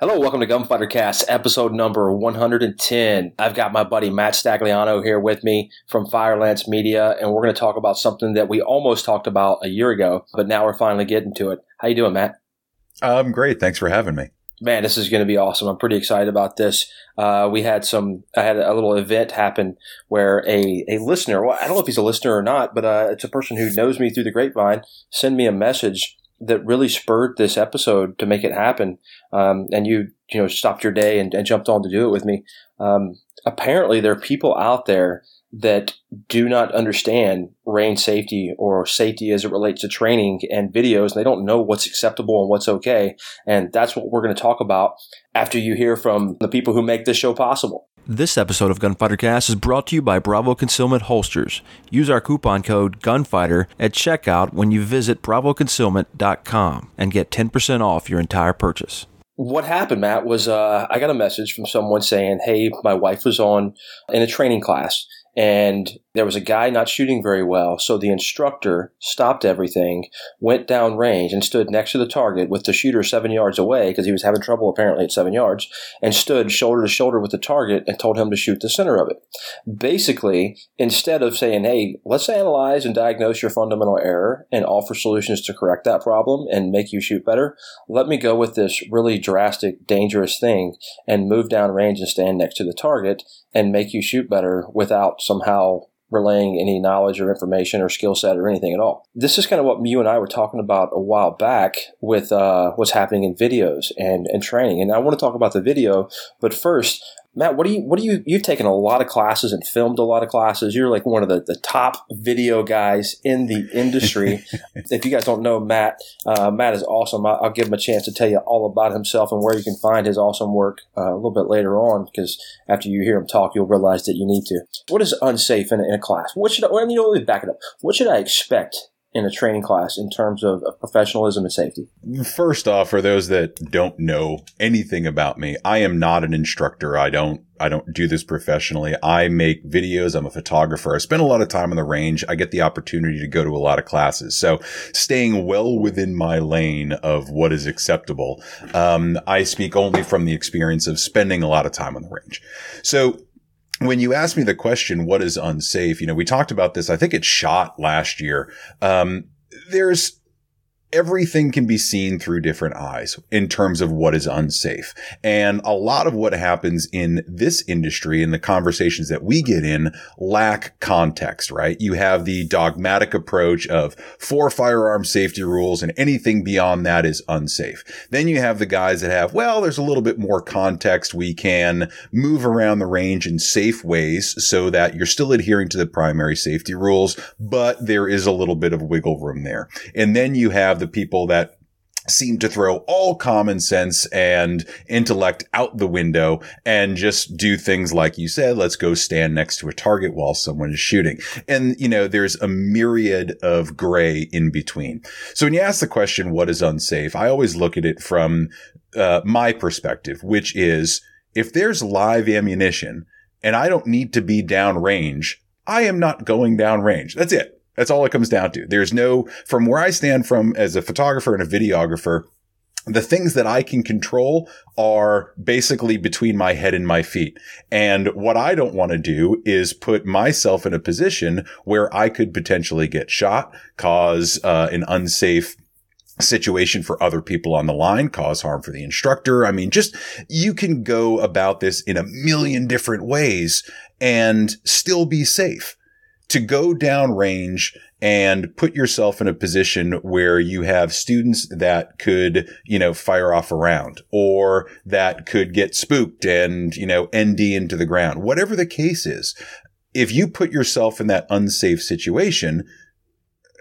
Hello, welcome to Gunfighter Cast, episode number 110. I've got my buddy Matt Stagliano here with me from Firelance Media, and we're going to talk about something that we almost talked about a year ago, but now we're finally getting to it. How you doing, Matt? I'm great. Thanks for having me. Man, this is going to be awesome. I'm pretty excited about this. Uh, we had some, I had a little event happen where a, a listener, well, I don't know if he's a listener or not, but uh, it's a person who knows me through the grapevine, send me a message that really spurred this episode to make it happen. Um, and you, you know, stopped your day and, and, jumped on to do it with me. Um, apparently, there are people out there that do not understand rain safety or safety as it relates to training and videos. They don't know what's acceptable and what's okay. And that's what we're going to talk about after you hear from the people who make this show possible. This episode of Gunfighter Cast is brought to you by Bravo Concealment Holsters. Use our coupon code GUNFIGHTER at checkout when you visit bravoconcealment.com and get 10% off your entire purchase. What happened, Matt, was uh, I got a message from someone saying, Hey, my wife was on in a training class and there was a guy not shooting very well. So the instructor stopped everything, went down range, and stood next to the target with the shooter seven yards away because he was having trouble apparently at seven yards, and stood shoulder to shoulder with the target and told him to shoot the center of it. Basically, instead of saying, hey, let's analyze and diagnose your fundamental error and offer solutions to correct that problem and make you shoot better, let me go with this really drastic, dangerous thing and move down range and stand next to the target and make you shoot better without somehow relaying any knowledge or information or skill set or anything at all. This is kind of what you and I were talking about a while back with uh, what's happening in videos and, and training. And I want to talk about the video, but first, Matt, what do you what do you you've taken a lot of classes and filmed a lot of classes. You're like one of the, the top video guys in the industry. if you guys don't know Matt, uh, Matt is awesome. I'll, I'll, give him a chance to tell you all about himself and where you can find his awesome work uh, a little bit later on. Because after you hear him talk, you'll realize that you need to. What is unsafe in, in a class? What should I, well, you know, let me back it up. What should I expect in a training class in terms of, professionalism and safety? First off, for those that don't know anything about me, I am not an instructor. I don't, I don't do this professionally. I make videos. I'm a photographer. I spend a lot of time on the range. I get the opportunity to go to a lot of classes. So staying well within my lane of what is acceptable. Um, I speak only from the experience of spending a lot of time on the range. So when you asked me the question, what is unsafe? You know, we talked about this. I think it shot last year. Um, there's everything can be seen through different eyes in terms of what is unsafe. And a lot of what happens in this industry and the conversations that we get in lack context, right? You have the dogmatic approach of four firearm safety rules and anything beyond that is unsafe. Then you have the guys that have, well, there's a little bit more context. We can move around the range in safe ways so that you're still adhering to the primary safety rules, but there is a little bit of wiggle room there. And then you have the people that seem to throw all common sense and intellect out the window and just do things like you said, let's go stand next to a target while someone is shooting. And, you know, there's a myriad of gray in between. So when you ask the question, what is unsafe? I always look at it from uh, my perspective, which is if there's live ammunition and I don't need to be downrange, I am not going downrange. That's it. That's all it comes down to. There's no, from where I stand from as a photographer and a videographer, the things that I can control are basically between my head and my feet. And what I don't want to do is put myself in a position where I could potentially get shot, cause uh, an unsafe situation for other people on the line, cause harm for the instructor. I mean, just you can go about this in a million different ways and still be safe to go down range and put yourself in a position where you have students that could, you know, fire off around or that could get spooked and, you know, ND into the ground. Whatever the case is, if you put yourself in that unsafe situation,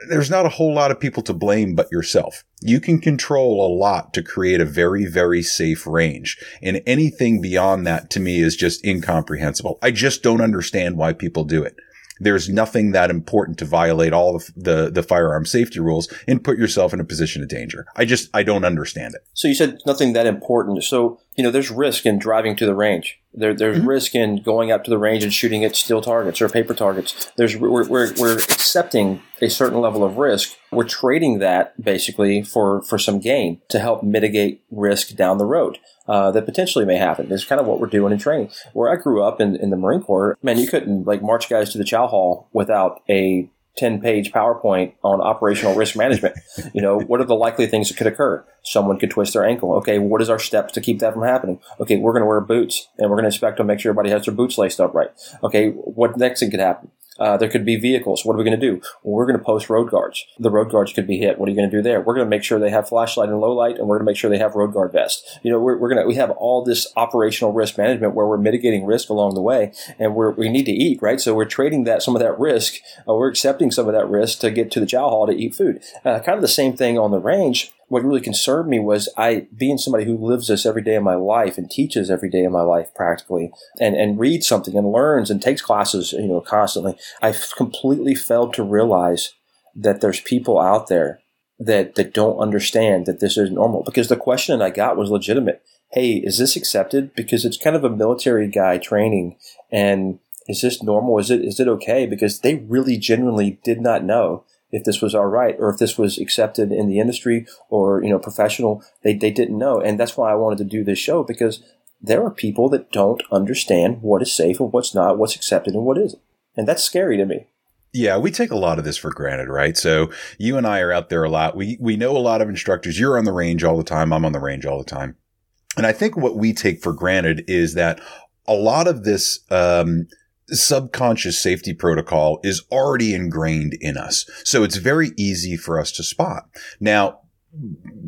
there's not a whole lot of people to blame but yourself. You can control a lot to create a very, very safe range. And anything beyond that to me is just incomprehensible. I just don't understand why people do it there's nothing that important to violate all of the, the firearm safety rules and put yourself in a position of danger. I just, I don't understand it. So you said nothing that important. So you know, there's risk in driving to the range. There, there's mm-hmm. risk in going up to the range and shooting at steel targets or paper targets. There's we're, we're, we're accepting a certain level of risk. We're trading that basically for for some gain to help mitigate risk down the road. Uh, that potentially may happen. It's kind of what we're doing in training. Where I grew up in, in the Marine Corps, man, you couldn't like march guys to the chow hall without a 10 page PowerPoint on operational risk management. You know, what are the likely things that could occur? Someone could twist their ankle. Okay, what is our steps to keep that from happening? Okay, we're going to wear boots and we're going to inspect them, make sure everybody has their boots laced up right. Okay, what next thing could happen? Uh, there could be vehicles. What are we going to do? Well, we're going to post road guards. The road guards could be hit. What are you going to do there? We're going to make sure they have flashlight and low light, and we're going to make sure they have road guard vest. You know, we're, we're going to we have all this operational risk management where we're mitigating risk along the way, and we're, we need to eat, right? So we're trading that some of that risk. Uh, we're accepting some of that risk to get to the chow hall to eat food. Uh, kind of the same thing on the range what really concerned me was I, being somebody who lives this every day of my life and teaches every day of my life practically and, and reads something and learns and takes classes, you know, constantly. I completely failed to realize that there's people out there that, that don't understand that this is normal because the question I got was legitimate. Hey, is this accepted? Because it's kind of a military guy training and is this normal? Is it, is it okay? Because they really genuinely did not know if this was all right or if this was accepted in the industry or you know professional they, they didn't know and that's why i wanted to do this show because there are people that don't understand what is safe and what's not what's accepted and what isn't and that's scary to me yeah, we take a lot of this for granted, right? So you and I are out there a lot. We we know a lot of instructors. You're on the range all the time. I'm on the range all the time. And I think what we take for granted is that a lot of this um, subconscious safety protocol is already ingrained in us. So it's very easy for us to spot. Now,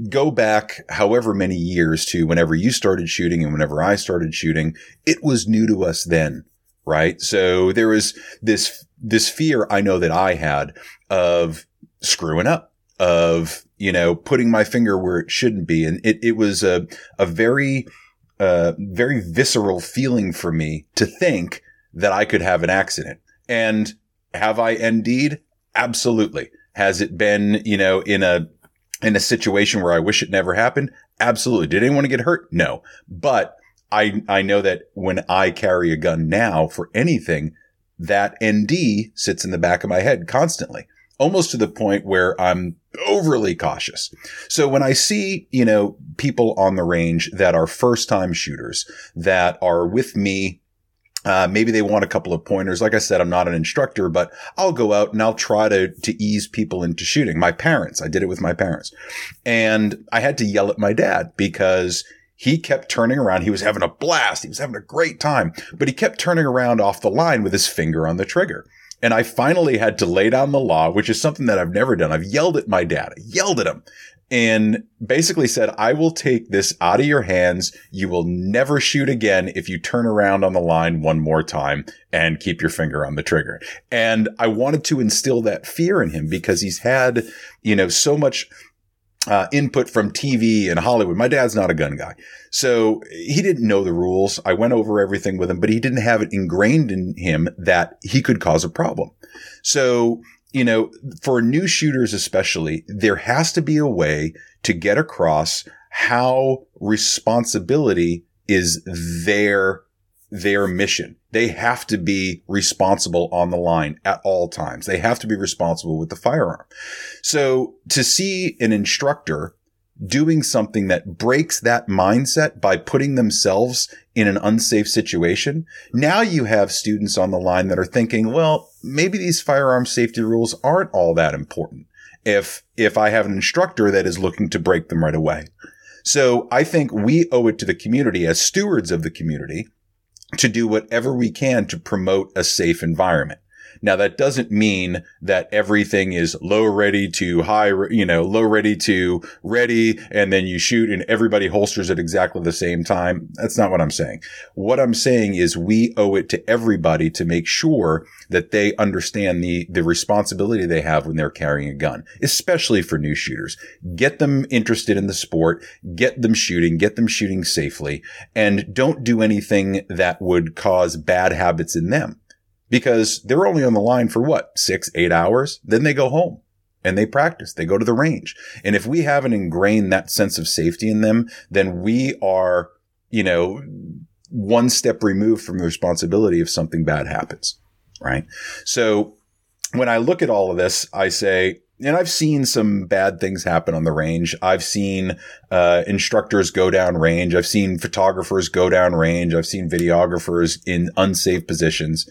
go back however many years to whenever you started shooting and whenever I started shooting, it was new to us then, right? So there was this, this fear I know that I had of screwing up, of, you know, putting my finger where it shouldn't be. And it, it was a, a very, uh, very visceral feeling for me to think that I could have an accident. And have I indeed? Absolutely. Has it been, you know, in a, in a situation where I wish it never happened? Absolutely. Did anyone get hurt? No. But I, I know that when I carry a gun now for anything, that ND sits in the back of my head constantly, almost to the point where I'm overly cautious. So when I see, you know, people on the range that are first time shooters that are with me uh, maybe they want a couple of pointers. Like I said, I'm not an instructor, but I'll go out and I'll try to, to ease people into shooting. My parents, I did it with my parents and I had to yell at my dad because he kept turning around. He was having a blast. He was having a great time, but he kept turning around off the line with his finger on the trigger. And I finally had to lay down the law, which is something that I've never done. I've yelled at my dad, I yelled at him and basically said, I will take this out of your hands. You will never shoot again if you turn around on the line one more time and keep your finger on the trigger. And I wanted to instill that fear in him because he's had, you know, so much uh, input from TV and Hollywood. My dad's not a gun guy. So he didn't know the rules. I went over everything with him, but he didn't have it ingrained in him that he could cause a problem. So you know, for new shooters especially, there has to be a way to get across how responsibility is their their mission. They have to be responsible on the line at all times. They have to be responsible with the firearm. So to see an instructor doing something that breaks that mindset by putting themselves in an unsafe situation. Now you have students on the line that are thinking, well, maybe these firearm safety rules aren't all that important if, if I have an instructor that is looking to break them right away. So I think we owe it to the community as stewards of the community to do whatever we can to promote a safe environment. Now that doesn't mean that everything is low ready to high, you know, low ready to ready. And then you shoot and everybody holsters at exactly the same time. That's not what I'm saying. What I'm saying is we owe it to everybody to make sure that they understand the, the responsibility they have when they're carrying a gun, especially for new shooters. Get them interested in the sport, get them shooting, get them shooting safely, and don't do anything that would cause bad habits in them because they're only on the line for what? Six, eight hours. Then they go home and they practice. They go to the range. And if we haven't ingrained that sense of safety in them, then we are you know, one step removed from the responsibility if something bad happens. Right. So when I look at all of this, I say, and I've seen some bad things happen on the range. I've seen uh, instructors go down range. I've seen photographers go down range. I've seen videographers in unsafe positions.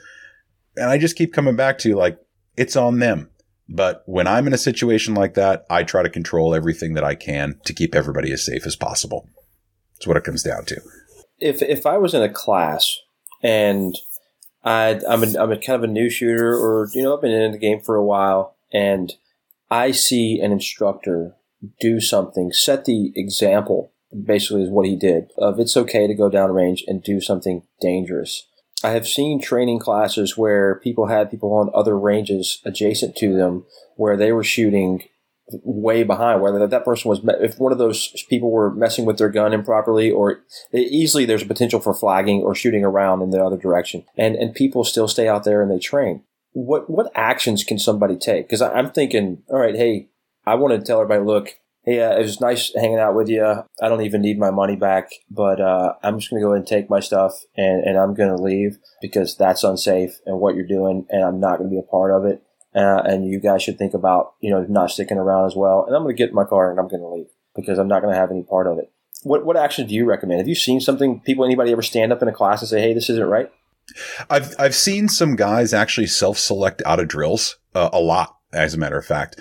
And I just keep coming back to like, it's on them. But when I'm in a situation like that, I try to control everything that I can to keep everybody as safe as possible. That's what it comes down to. If if I was in a class and I I'm a, I'm a kind of a new shooter, or you know I've been in the game for a while, and I see an instructor do something, set the example. Basically, is what he did of it's okay to go down range and do something dangerous. I have seen training classes where people had people on other ranges adjacent to them where they were shooting way behind. Whether that person was, if one of those people were messing with their gun improperly, or easily there's a potential for flagging or shooting around in the other direction, and and people still stay out there and they train. What what actions can somebody take? Because I'm thinking, all right, hey, I want to tell everybody, look, hey, uh, it was nice hanging out with you. I don't even need my money back, but uh, I'm just going to go and take my stuff and, and I'm going to leave because that's unsafe and what you're doing, and I'm not going to be a part of it. Uh, and you guys should think about, you know, not sticking around as well. And I'm going to get in my car and I'm going to leave because I'm not going to have any part of it. What what action do you recommend? Have you seen something? People, anybody ever stand up in a class and say, "Hey, this isn't right"? I've I've seen some guys actually self select out of drills uh, a lot, as a matter of fact.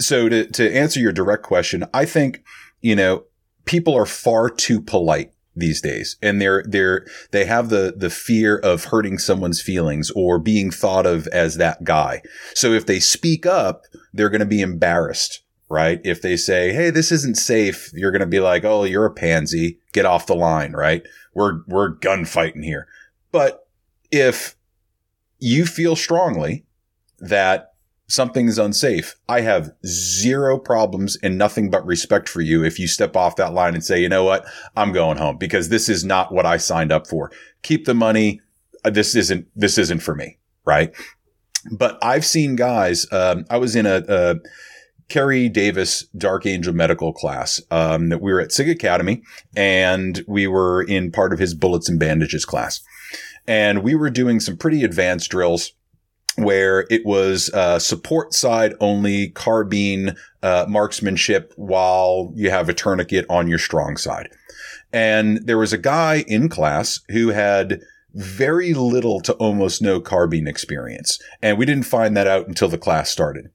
So to, to answer your direct question, I think, you know, people are far too polite these days and they're, they're, they have the, the fear of hurting someone's feelings or being thought of as that guy. So if they speak up, they're going to be embarrassed, right? If they say, Hey, this isn't safe, you're going to be like, Oh, you're a pansy. Get off the line, right? We're, we're gunfighting here. But if you feel strongly that something is unsafe, I have zero problems and nothing but respect for you if you step off that line and say, you know what? I'm going home because this is not what I signed up for. Keep the money. Uh, this isn't, this isn't for me. Right. But I've seen guys, um, I was in a, a Kerry Davis Dark Angel medical class. Um, that we were at SIG Academy and we were in part of his bullets and bandages class. And we were doing some pretty advanced drills where it was uh, support side only carbine uh, marksmanship while you have a tourniquet on your strong side. And there was a guy in class who had very little to almost no carbine experience. And we didn't find that out until the class started.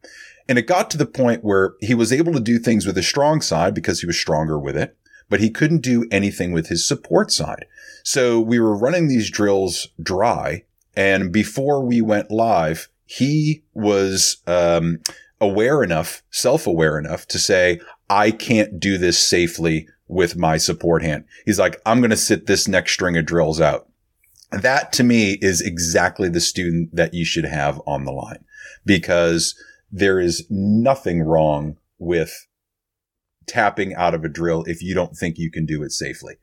And it got to the point where he was able to do things with his strong side because he was stronger with it, but he couldn't do anything with his support side. So we were running these drills dry and before we went live, he was um, aware enough, self-aware enough to say, I can't do this safely with my support hand. He's like, I'm going to sit this next string of drills out. That to me is exactly the student that you should have on the line because there is nothing wrong with tapping out of a drill if you don't think you can do it safely.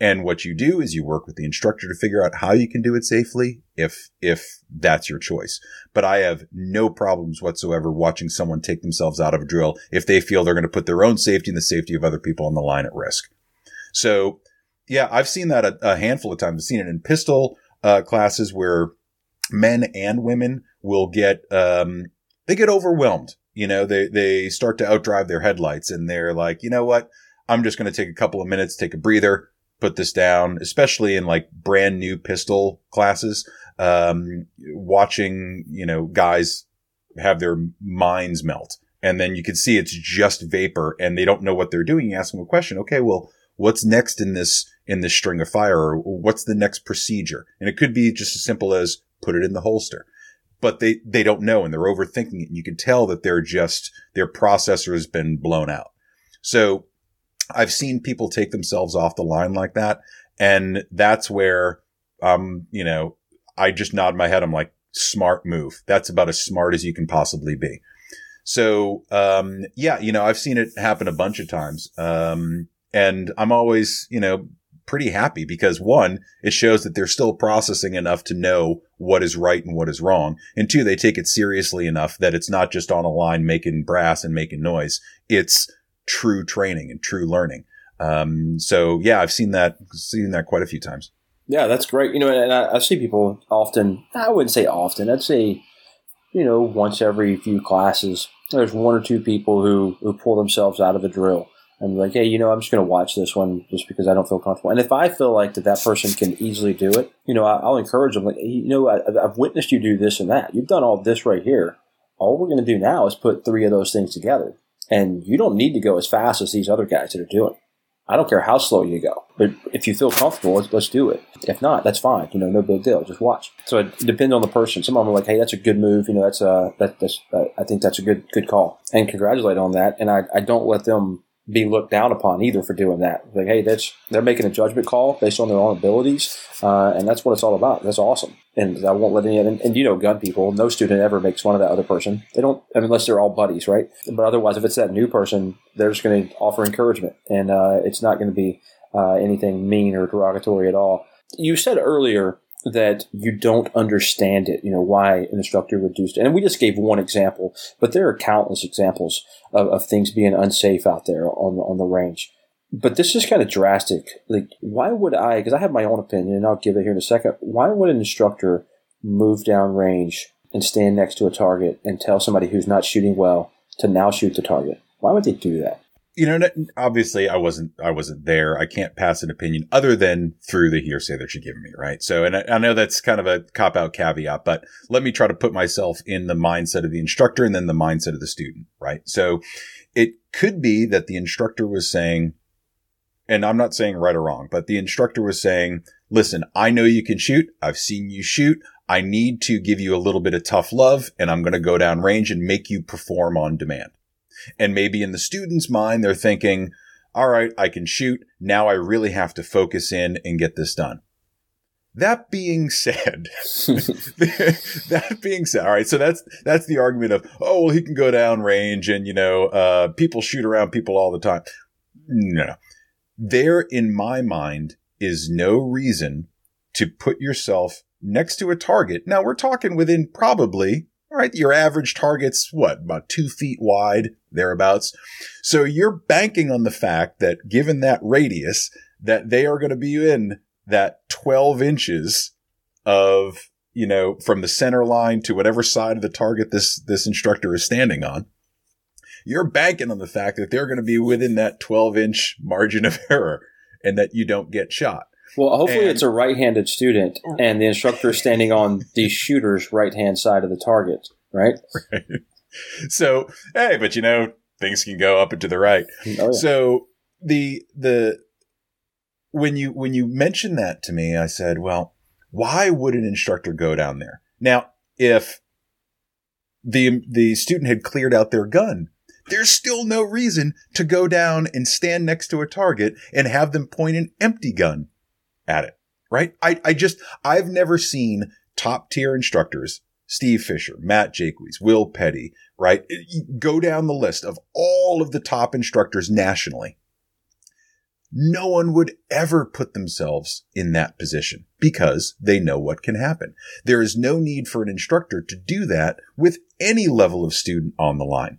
And what you do is you work with the instructor to figure out how you can do it safely if, if that's your choice. But I have no problems whatsoever watching someone take themselves out of a drill if they feel they're going to put their own safety and the safety of other people on the line at risk. So yeah, I've seen that a, a handful of times. I've seen it in pistol, uh, classes where men and women will get, um, they get overwhelmed. You know, they, they start to outdrive their headlights and they're like, you know what? I'm just going to take a couple of minutes, take a breather put this down, especially in like brand new pistol classes. Um, watching, you know, guys have their minds melt and then you can see it's just vapor and they don't know what they're doing. You ask them a question. Okay. Well, what's next in this, in this string of fire or what's the next procedure? And it could be just as simple as put it in the holster, but they, they don't know and they're overthinking it. And you can tell that they're just, their processor has been blown out. So I've seen people take themselves off the line like that. And that's where, um, you know, I just nod my head. I'm like, smart move. That's about as smart as you can possibly be. So, um, yeah, you know, I've seen it happen a bunch of times. Um, and I'm always, you know, pretty happy because one, it shows that they're still processing enough to know what is right and what is wrong. And two, they take it seriously enough that it's not just on a line making brass and making noise. It's, true training and true learning. Um, so yeah, I've seen that, seen that quite a few times. Yeah, that's great. You know, and I, I see people often, I wouldn't say often, I'd say, you know, once every few classes, there's one or two people who, who pull themselves out of a drill and like, hey, you know, I'm just going to watch this one just because I don't feel comfortable. And if I feel like that that person can easily do it, you know, I, will encourage them. Like, you know, I, I've witnessed you do this and that. You've done all this right here. All we're going to do now is put three of those things together. And you don't need to go as fast as these other guys that are doing. I don't care how slow you go, but if you feel comfortable, let's, let's do it. If not, that's fine. You know, no big deal. Just watch. So it depends on the person. Some of them are like, "Hey, that's a good move." You know, that's a that, that's uh, I think that's a good good call, and congratulate on that. And I, I don't let them be looked down upon either for doing that. Like, hey, that's they're making a judgment call based on their own abilities, uh, and that's what it's all about. That's awesome, and I won't let any. And, and you know, gun people, no student ever makes fun of that other person. They don't, unless they're all buddies, right? But otherwise, if it's that new person, they're just going to offer encouragement, and uh, it's not going to be uh, anything mean or derogatory at all. You said earlier that you don't understand it, you know, why an instructor would do And we just gave one example, but there are countless examples of, of things being unsafe out there on the, on the range. But this is kind of drastic. Like, why would I, because I have my own opinion and I'll give it here in a second, why would an instructor move down range and stand next to a target and tell somebody who's not shooting well to now shoot the target? Why would they do that? You know, obviously I wasn't, I wasn't there. I can't pass an opinion other than through the hearsay that you're giving me. Right. So, and I, I know that's kind of a cop out caveat, but let me try to put myself in the mindset of the instructor and then the mindset of the student. Right. So it could be that the instructor was saying, and I'm not saying right or wrong, but the instructor was saying, listen, I know you can shoot. I've seen you shoot. I need to give you a little bit of tough love and I'm going to go down range and make you perform on demand. And maybe in the student's mind, they're thinking, all right, I can shoot. Now I really have to focus in and get this done. That being said, that being said, all right. So that's, that's the argument of, oh, well, he can go down range and, you know, uh, people shoot around people all the time. No, there in my mind is no reason to put yourself next to a target. Now we're talking within probably right, your average target's what, about two feet wide, thereabouts. So you're banking on the fact that given that radius, that they are going to be in that 12 inches of, you know, from the center line to whatever side of the target this, this instructor is standing on. You're banking on the fact that they're going to be within that 12 inch margin of error and that you don't get shot. Well, hopefully and, it's a right-handed student, and the instructor is standing on the shooter's right-hand side of the target, right? Right. So, hey, but you know, things can go up and to the right. Oh, yeah. So the the when you when you mentioned that to me, I said, well, why would an instructor go down there? Now, if the the student had cleared out their gun, there's still no reason to go down and stand next to a target and have them point an empty gun at it, right? I, I just, I've never seen top tier instructors, Steve Fisher, Matt Jacques, Will Petty, right? Go down the list of all of the top instructors nationally. No one would ever put themselves in that position because they know what can happen. There is no need for an instructor to do that with any level of student on the line.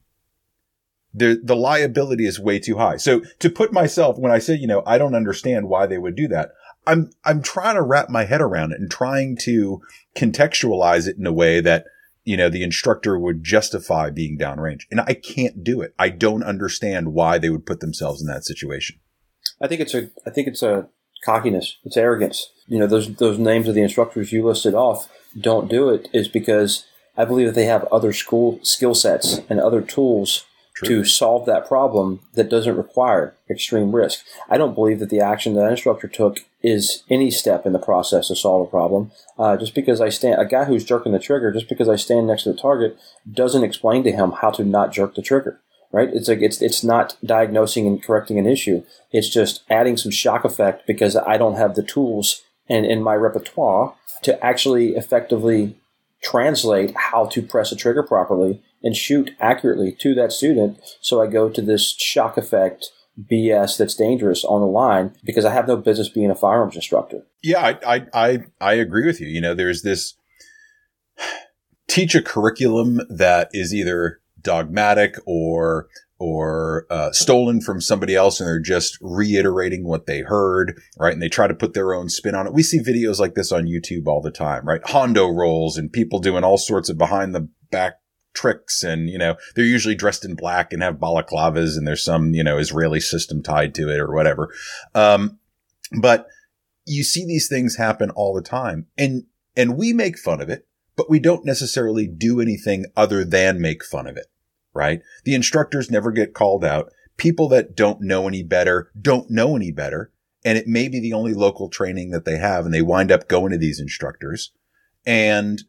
The, the liability is way too high. So to put myself, when I say, you know, I don't understand why they would do that, I'm I'm trying to wrap my head around it and trying to contextualize it in a way that you know the instructor would justify being downrange, and I can't do it. I don't understand why they would put themselves in that situation. I think it's a I think it's a cockiness. It's arrogance. You know those those names of the instructors you listed off don't do it is because I believe that they have other school skill sets and other tools True. to solve that problem that doesn't require extreme risk. I don't believe that the action that an instructor took is any step in the process to solve a problem. Uh, just because I stand, a guy who's jerking the trigger, just because I stand next to the target, doesn't explain to him how to not jerk the trigger. Right? It's like it's it's not diagnosing and correcting an issue. It's just adding some shock effect because I don't have the tools and in my repertoire to actually effectively translate how to press a trigger properly and shoot accurately to that student. So I go to this shock effect BS that's dangerous on the line because I have no business being a firearms instructor. Yeah, I, I, I, I agree with you. You know, there's this teach a curriculum that is either dogmatic or or uh, stolen from somebody else and they're just reiterating what they heard, right? And they try to put their own spin on it. We see videos like this on YouTube all the time, right? Hondo rolls and people doing all sorts of behind the back tricks and, you know, they're usually dressed in black and have balaclavas and there's some, you know, Israeli system tied to it or whatever. Um, but you see these things happen all the time and, and we make fun of it, but we don't necessarily do anything other than make fun of it right? The instructors never get called out. People that don't know any better don't know any better. And it may be the only local training that they have and they wind up going to these instructors. And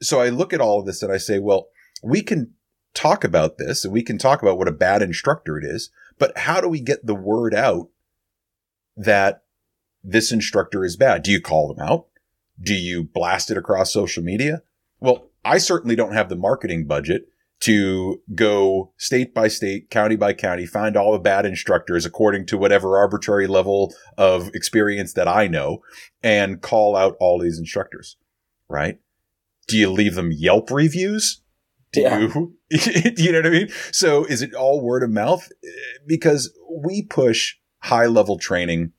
so I look at all of this and I say, well, we can talk about this and we can talk about what a bad instructor it is, but how do we get the word out that this instructor is bad? Do you call them out? Do you blast it across social media? Well, I certainly don't have the marketing budget to go state by state, county by county, find all the bad instructors according to whatever arbitrary level of experience that I know and call out all these instructors, right? Do you leave them Yelp reviews? Do yeah. you, you know what I mean? So is it all word of mouth? Because we push high level training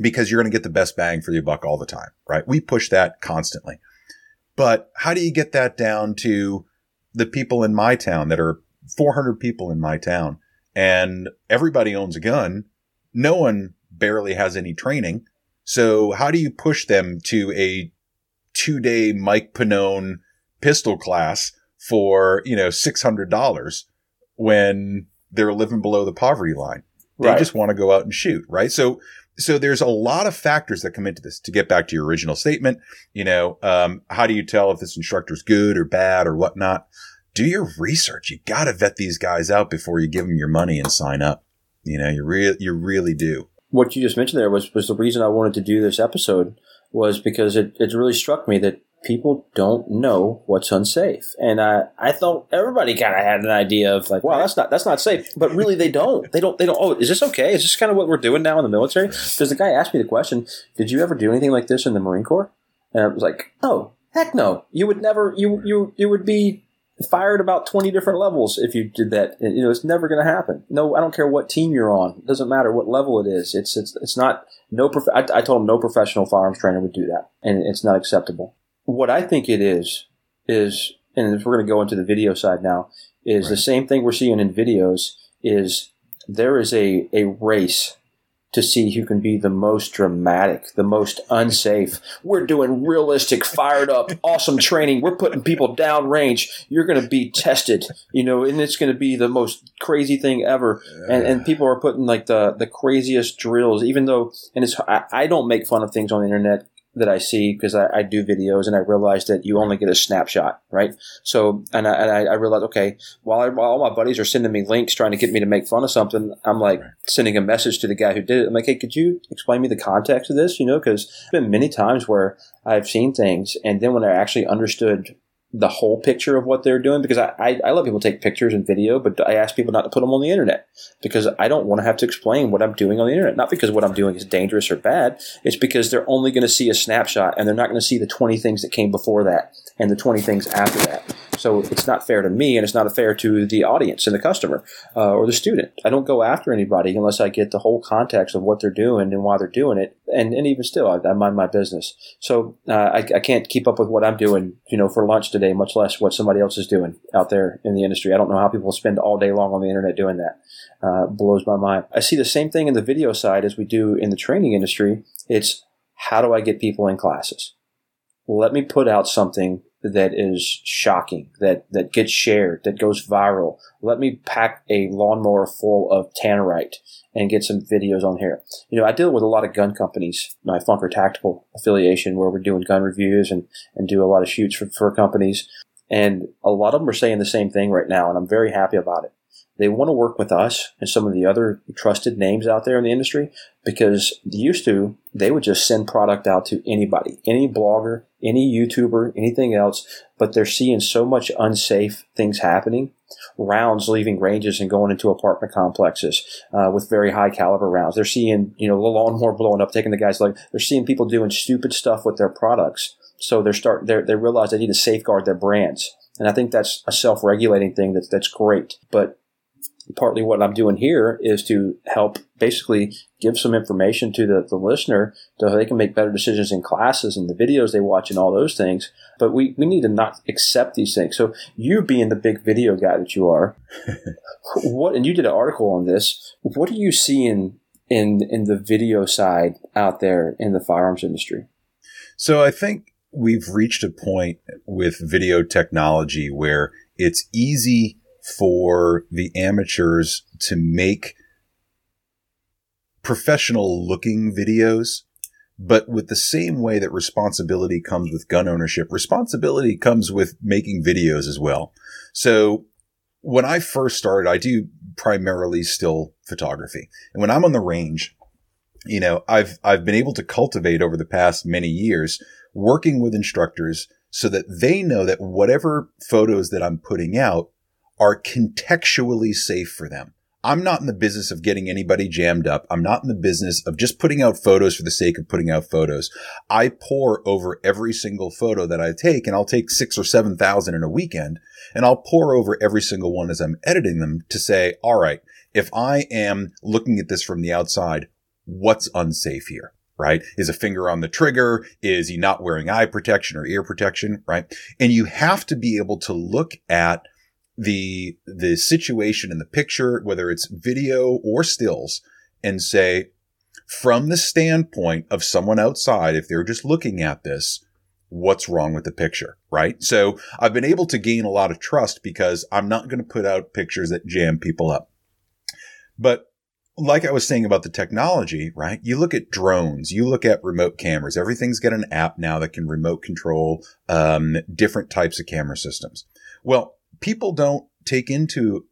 because you're going to get the best bang for your buck all the time, right? We push that constantly. But how do you get that down to the people in my town that are 400 people in my town and everybody owns a gun. No one barely has any training. So how do you push them to a two day Mike Pannone pistol class for, you know, $600 when they're living below the poverty line? They right. just want to go out and shoot, right? So, so there's a lot of factors that come into this to get back to your original statement. You know, um, how do you tell if this instructor's good or bad or whatnot? Do your research. You got to vet these guys out before you give them your money and sign up. You know, you really, you really do. What you just mentioned there was, was the reason I wanted to do this episode was because it, it really struck me that people don't know what's unsafe. And I, I thought everybody kind of had an idea of like, wow, that's not that's not safe. But really, they don't. They don't. They don't. Oh, is this okay? Is this kind of what we're doing now in the military? Because the guy asked me the question, "Did you ever do anything like this in the Marine Corps?" And I was like, "Oh, heck no! You would never. You you you would be." fired about 20 different levels if you did that you know it's never going to happen no i don't care what team you're on it doesn't matter what level it is it's it's, it's not no prof- I, I told him no professional firearms trainer would do that and it's not acceptable what I think it is is, and if we're going to go into the video side now, is right. the same thing we're seeing in videos. Is there is a a race to see who can be the most dramatic, the most unsafe. We're doing realistic, fired up, awesome training. We're putting people down range. You're going to be tested, you know, and it's going to be the most crazy thing ever. And, and people are putting like the, the craziest drills, even though, and it's, I, I don't make fun of things on the internet that I see because I, I, do videos and I realize that you only get a snapshot, right? So, and I, and I, I realized, okay, while, I, while all my buddies are sending me links trying to get me to make fun of something, I'm like right. sending a message to the guy who did it. I'm like, hey, could you explain me the context of this? You know, because there's been many times where I've seen things and then when I actually understood the whole picture of what they're doing because I, I, I, let people take pictures and video, but I ask people not to put them on the internet because I don't want to have to explain what I'm doing on the internet. Not because what I'm doing is dangerous or bad. It's because they're only going to see a snapshot and they're not going to see the 20 things that came before that and the 20 things after that. So it's not fair to me, and it's not fair to the audience and the customer uh, or the student. I don't go after anybody unless I get the whole context of what they're doing and why they're doing it. And, and even still, I, I mind my business. So uh, I, I can't keep up with what I'm doing, you know, for lunch today, much less what somebody else is doing out there in the industry. I don't know how people spend all day long on the internet doing that. Uh, blows my mind. I see the same thing in the video side as we do in the training industry. It's how do I get people in classes? Let me put out something that is shocking, that, that gets shared, that goes viral. Let me pack a lawnmower full of tannerite and get some videos on here. You know, I deal with a lot of gun companies, my Funker Tactical affiliation, where we're doing gun reviews and, and do a lot of shoots for, for companies. And a lot of them are saying the same thing right now, and I'm very happy about it. They want to work with us and some of the other trusted names out there in the industry because used to, they would just send product out to anybody, any blogger, any YouTuber, anything else, but they're seeing so much unsafe things happening. Rounds leaving ranges and going into apartment complexes uh, with very high caliber rounds. They're seeing, you know, the lawnmower blowing up, taking the guy's leg. They're seeing people doing stupid stuff with their products. So they're start they they realize they need to safeguard their brands, and I think that's a self regulating thing that's that's great. But partly what I'm doing here is to help basically give some information to the, the listener so they can make better decisions in classes and the videos they watch and all those things. But we, we need to not accept these things. So you being the big video guy that you are, what and you did an article on this. What are you seeing in in the video side out there in the firearms industry? So I think we've reached a point with video technology where it's easy for the amateurs to make professional looking videos. But with the same way that responsibility comes with gun ownership, responsibility comes with making videos as well. So when I first started, I do primarily still photography. And when I'm on the range, you know, I've, I've been able to cultivate over the past many years working with instructors so that they know that whatever photos that I'm putting out are contextually safe for them. I'm not in the business of getting anybody jammed up. I'm not in the business of just putting out photos for the sake of putting out photos. I pour over every single photo that I take and I'll take six or 7,000 in a weekend and I'll pour over every single one as I'm editing them to say, all right, if I am looking at this from the outside, what's unsafe here? Right? Is a finger on the trigger? Is he not wearing eye protection or ear protection? Right? And you have to be able to look at the the situation in the picture, whether it's video or stills, and say, from the standpoint of someone outside, if they're just looking at this, what's wrong with the picture, right? So I've been able to gain a lot of trust because I'm not going to put out pictures that jam people up. But like I was saying about the technology, right? You look at drones, you look at remote cameras. Everything's got an app now that can remote control um, different types of camera systems. Well, people don't take into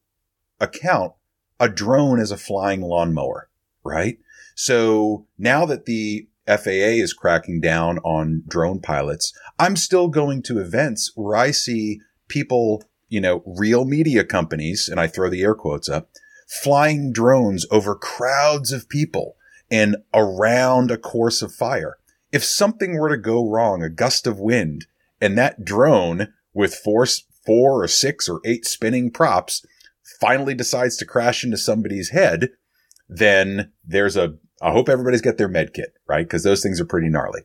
account a drone as a flying lawnmower, right? So now that the FAA is cracking down on drone pilots, I'm still going to events where I see people, you know, real media companies, and I throw the air quotes up, flying drones over crowds of people and around a course of fire. If something were to go wrong, a gust of wind, and that drone with force four or six or eight spinning props finally decides to crash into somebody's head, then there's a, I hope everybody's got their med kit, right? Because those things are pretty gnarly.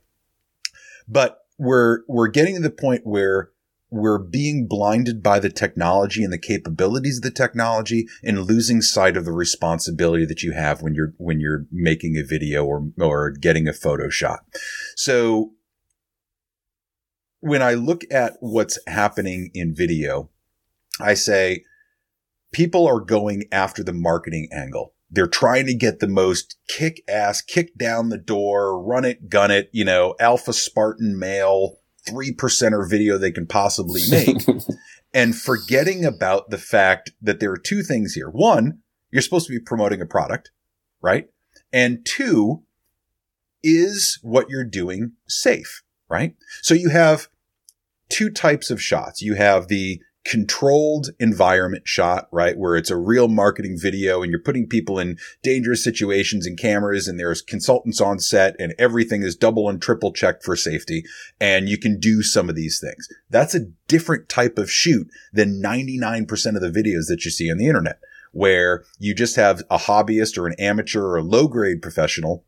But we're, we're getting to the point where we're being blinded by the technology and the capabilities of the technology and losing sight of the responsibility that you have when you're, when you're making a video or, or getting a photo shot. So when I look at what's happening in video, I say people are going after the marketing angle. They're trying to get the most kick ass, kick down the door, run it, gun it, you know, alpha Spartan male, three percenter video they can possibly make. and forgetting about the fact that there are two things here. One, you're supposed to be promoting a product, right? And two, is what you're doing safe, right? So you have two types of shots. You have the controlled environment shot, right? Where it's a real marketing video and you're putting people in dangerous situations and cameras and there's consultants on set and everything is double and triple checked for safety. And you can do some of these things. That's a different type of shoot than 99% of the videos that you see on the internet where you just have a hobbyist or an amateur or a low grade professional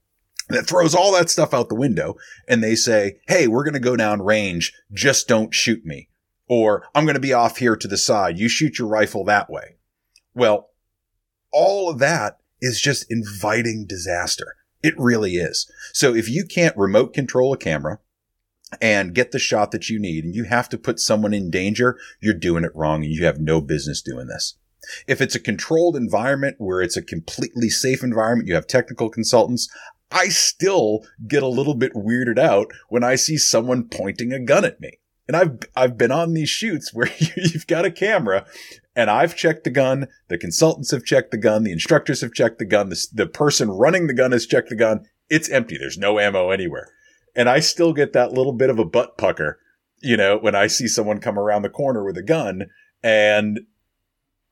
that throws all that stuff out the window and they say, Hey, we're going to go down range. Just don't shoot me. Or I'm going to be off here to the side. You shoot your rifle that way. Well, all of that is just inviting disaster. It really is. So if you can't remote control a camera and get the shot that you need and you have to put someone in danger, you're doing it wrong and you have no business doing this. If it's a controlled environment where it's a completely safe environment, you have technical consultants, I still get a little bit weirded out when I see someone pointing a gun at me. And I've, I've been on these shoots where you've got a camera and I've checked the gun. The consultants have checked the gun. The instructors have checked the gun. The, the person running the gun has checked the gun. It's empty. There's no ammo anywhere. And I still get that little bit of a butt pucker, you know, when I see someone come around the corner with a gun and,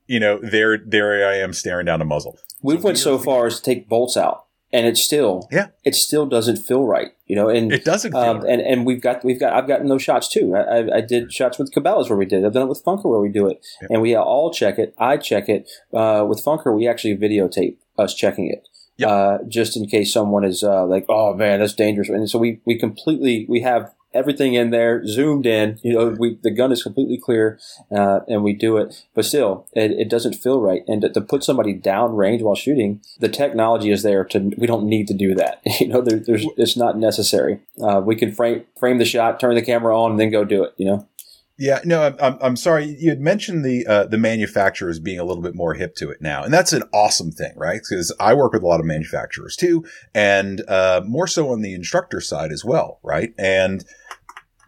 you know, there, there I am staring down a muzzle. We've went so far as to take bolts out and it still yeah it still doesn't feel right you know, and it doesn't feel um, right. and and we've got we've got I've gotten those shots too. I, I, I did shots with Cabela's where we did. it. I've done it with Funker where we do it, and we all check it. I check it uh, with Funker. We actually videotape us checking it. Yep. Uh, just in case someone is uh, like, "Oh man, that's dangerous," and so we we completely we have everything in there zoomed in. You know, we the gun is completely clear, uh, and we do it. But still, it, it doesn't feel right. And to, to put somebody down range while shooting, the technology is there to. We don't need to do that. You know, there, there's it's not necessary. Uh, we can frame frame the shot, turn the camera on, and then go do it. You know. Yeah, no, I'm, I'm, I'm sorry. You had mentioned the uh, the manufacturers being a little bit more hip to it now, and that's an awesome thing, right? Because I work with a lot of manufacturers too, and uh, more so on the instructor side as well, right? And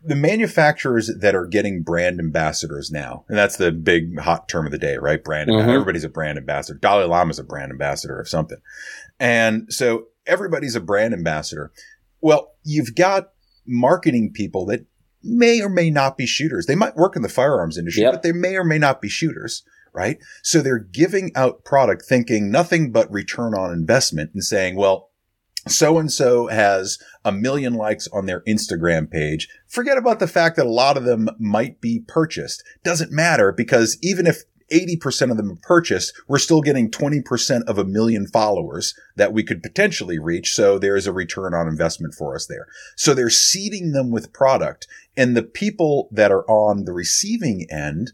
the manufacturers that are getting brand ambassadors now, and that's the big hot term of the day, right? Brand. Mhm. Everybody's a brand ambassador. Dalai Lama's a brand ambassador of something, and so everybody's a brand ambassador. Well, you've got marketing people that may or may not be shooters. They might work in the firearms industry, Yep. but they may or may not be shooters, right? So they're giving out product thinking nothing but return on investment and saying, well, so and so has a million likes on their Instagram page. Forget about the fact that a lot of them might be purchased. Doesn't matter because even if 80% of them are purchased, we're still getting 20% of a million followers that we could potentially reach. So there's a return on investment for us there. So they're seeding them with product and the people that are on the receiving end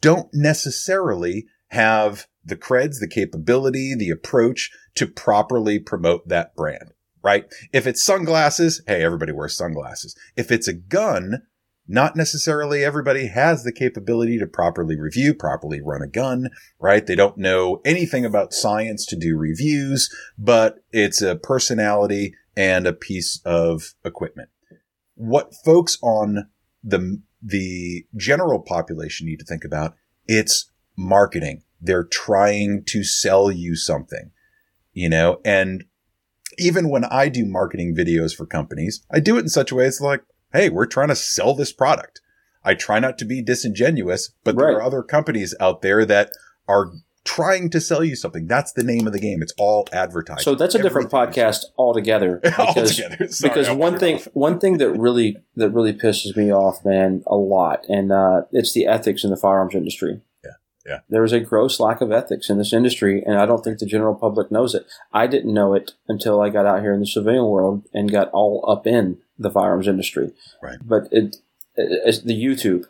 don't necessarily have the creds, the capability, the approach to properly promote that brand, right? If it's sunglasses, hey, everybody wears sunglasses. If it's a gun, not necessarily everybody has the capability to properly review, properly run a gun, right? They don't know anything about science to do reviews, but it's a personality and a piece of equipment. What folks on the, the general population need to think about, it's marketing. They're trying to sell you something, you know, and even when I do marketing videos for companies, I do it in such a way it's like, Hey, we're trying to sell this product. I try not to be disingenuous, but there are other companies out there that are trying to sell you something. That's the name of the game. It's all advertising. So that's a different Everything is- podcast altogether. Because, Altogether. Sorry, because one thing, one thing that really that really pisses me off, man, a lot, and uh, it's the ethics in the firearms industry. Yeah. There is a gross lack of ethics in this industry, and I don't think the general public knows it. I didn't know it until I got out here in the civilian world and got all up in the firearms industry. Right. But it, it's the YouTube.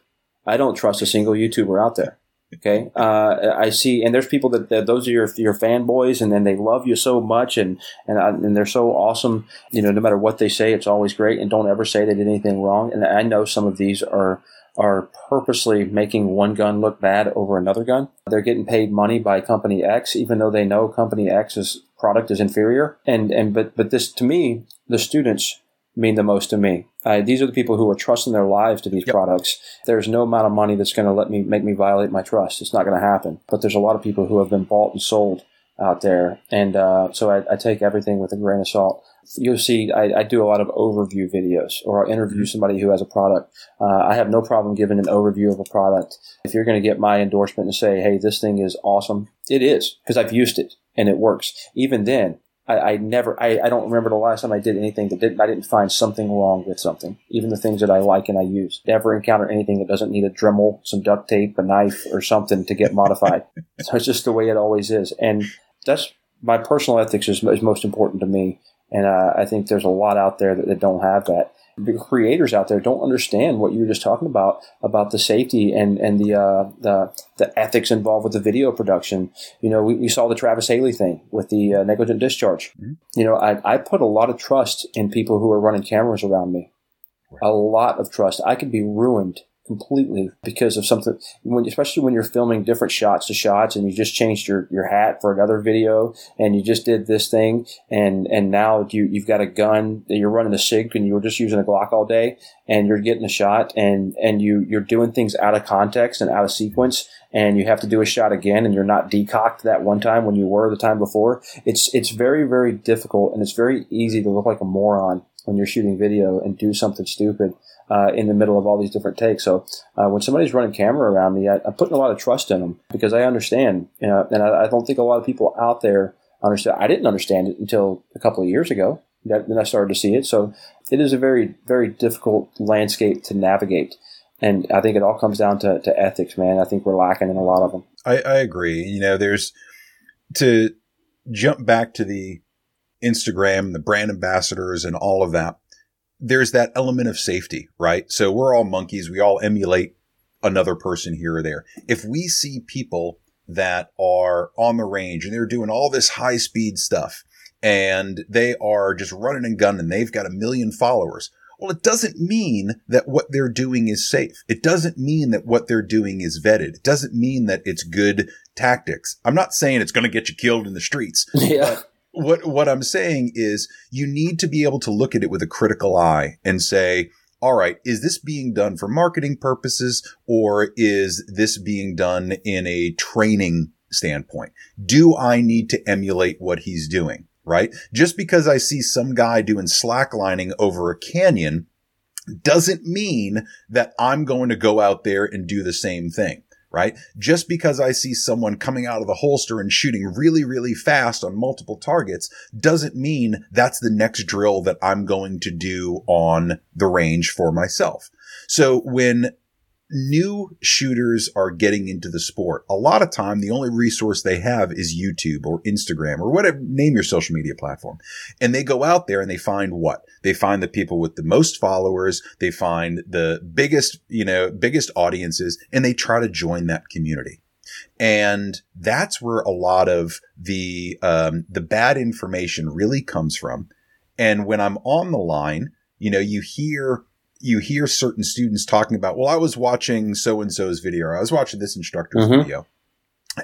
I don't trust a single YouTuber out there. Okay, uh, I see, and there's people that, that those are your your fanboys, and then they love you so much, and and I, and they're so awesome. You know, no matter what they say, it's always great, and don't ever say they did anything wrong. And I know some of these are are purposely making one gun look bad over another gun. They're getting paid money by company X, even though they know company X's product is inferior. And and but but this to me, the students mean the most to me. Uh, these are the people who are trusting their lives to these Yep. products. There's no amount of money that's going to let me make me violate my trust. It's not going to happen. But there's a lot of people who have been bought and sold out there, and uh, so I, I take everything with a grain of salt. You'll see, I, I do a lot of overview videos, or I'll interview somebody who has a product. Uh, I have no problem giving an overview of a product. If you're going to get my endorsement and say, "Hey, this thing is awesome," it is because I've used it and it works. Even then, I, I never, I, I don't remember the last time I did anything that didn't, I didn't find something wrong with something. Even the things that I like and I use. Never encounter anything that doesn't need a Dremel, some duct tape, a knife, or something to get modified. so it's just the way it always is. And that's my personal ethics is, is most important to me. And uh, I think there's a lot out there that, that don't have that. The creators out there don't understand what you were just talking about about the safety and and the uh, the the ethics involved with the video production. You know, we, we saw the Travis Haley thing with the uh, negligent discharge. You know, I, I put a lot of trust in people who are running cameras around me. A lot of trust. I could be ruined completely because of something, when, especially when you're filming different shots to shots and you just changed your, your hat for another video and you just did this thing and, and now you, you've got a gun that you're running a SIG and you were just using a Glock all day and you're getting a shot and, and you, you're doing things out of context and out of sequence and you have to do a shot again and you're not decocked that one time when you were the time before. It's, it's very, very difficult and it's very easy to look like a moron when you're shooting video and do something stupid uh, in the middle of all these different takes. So uh, when somebody's running camera around me, I, I'm putting a lot of trust in them because I understand, you know, and I, I don't think a lot of people out there understand. I didn't understand it until a couple of years ago. That, then I started to see it. So it is a very, very difficult landscape to navigate. And I think it all comes down to, to ethics, man. I think we're lacking in a lot of them. I, I agree. You know, there's to jump back to the Instagram, the brand ambassadors and all of that. There's that element of safety, right? So we're all monkeys. We all emulate another person here or there. If we see people that are on the range and they're doing all this high speed stuff and they are just running and gunning they've got a million followers. Well, it doesn't mean that what they're doing is safe. It doesn't mean that what they're doing is vetted. It doesn't mean that it's good tactics. I'm not saying it's going to get you killed in the streets. Yeah. What, what I'm saying is you need to be able to look at it with a critical eye and say, all right, is this being done for marketing purposes or is this being done in a training standpoint? Do I need to emulate what he's doing? Right? Just because I see some guy doing slacklining over a canyon doesn't mean that I'm going to go out there and do the same thing right? Just because I see someone coming out of the holster and shooting really, really fast on multiple targets doesn't mean that's the next drill that I'm going to do on the range for myself. So when new shooters are getting into the sport, a lot of time the only resource they have is YouTube or Instagram or whatever, name your social media platform. And they go out there and they find what? They find the people with the most followers. They find the biggest, you know, biggest audiences and they try to join that community. And that's where a lot of the, um, the bad information really comes from. And when I'm on the line, you know, you hear you hear certain students talking about, well, I was watching so and so's video, or I was watching this instructor's mm-hmm. video.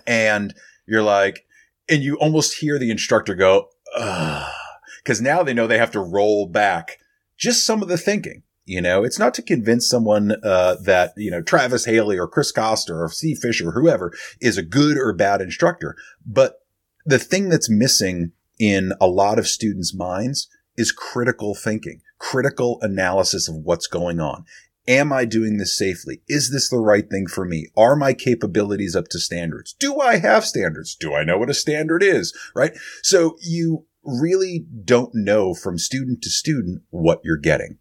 And you're like, and you almost hear the instructor go, uh, because now they know they have to roll back just some of the thinking. You know, it's not to convince someone uh, that you know Travis Haley or Chris Costa or Steve Fisher or whoever is a good or bad instructor, but the thing that's missing in a lot of students' minds is critical thinking critical analysis of what's going on. Am I doing this safely? Is this the right thing for me? Are my capabilities up to standards? Do I have standards? Do I know what a standard is? Right? So you really don't know from student to student what you're getting.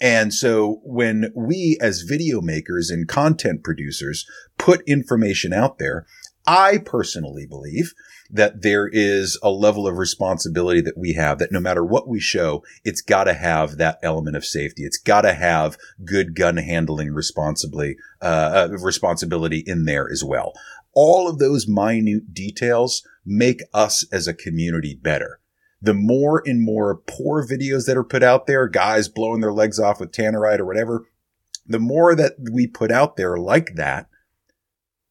And so when we as video makers and content producers put information out there, I personally believe that there is a level of responsibility that we have that no matter what we show, it's got to have that element of safety. It's got to have good gun handling responsibly, uh, uh, responsibility in there as well. All of those minute details make us as a community better. The more and more poor videos that are put out there, guys blowing their legs off with tannerite or whatever, the more that we put out there like that,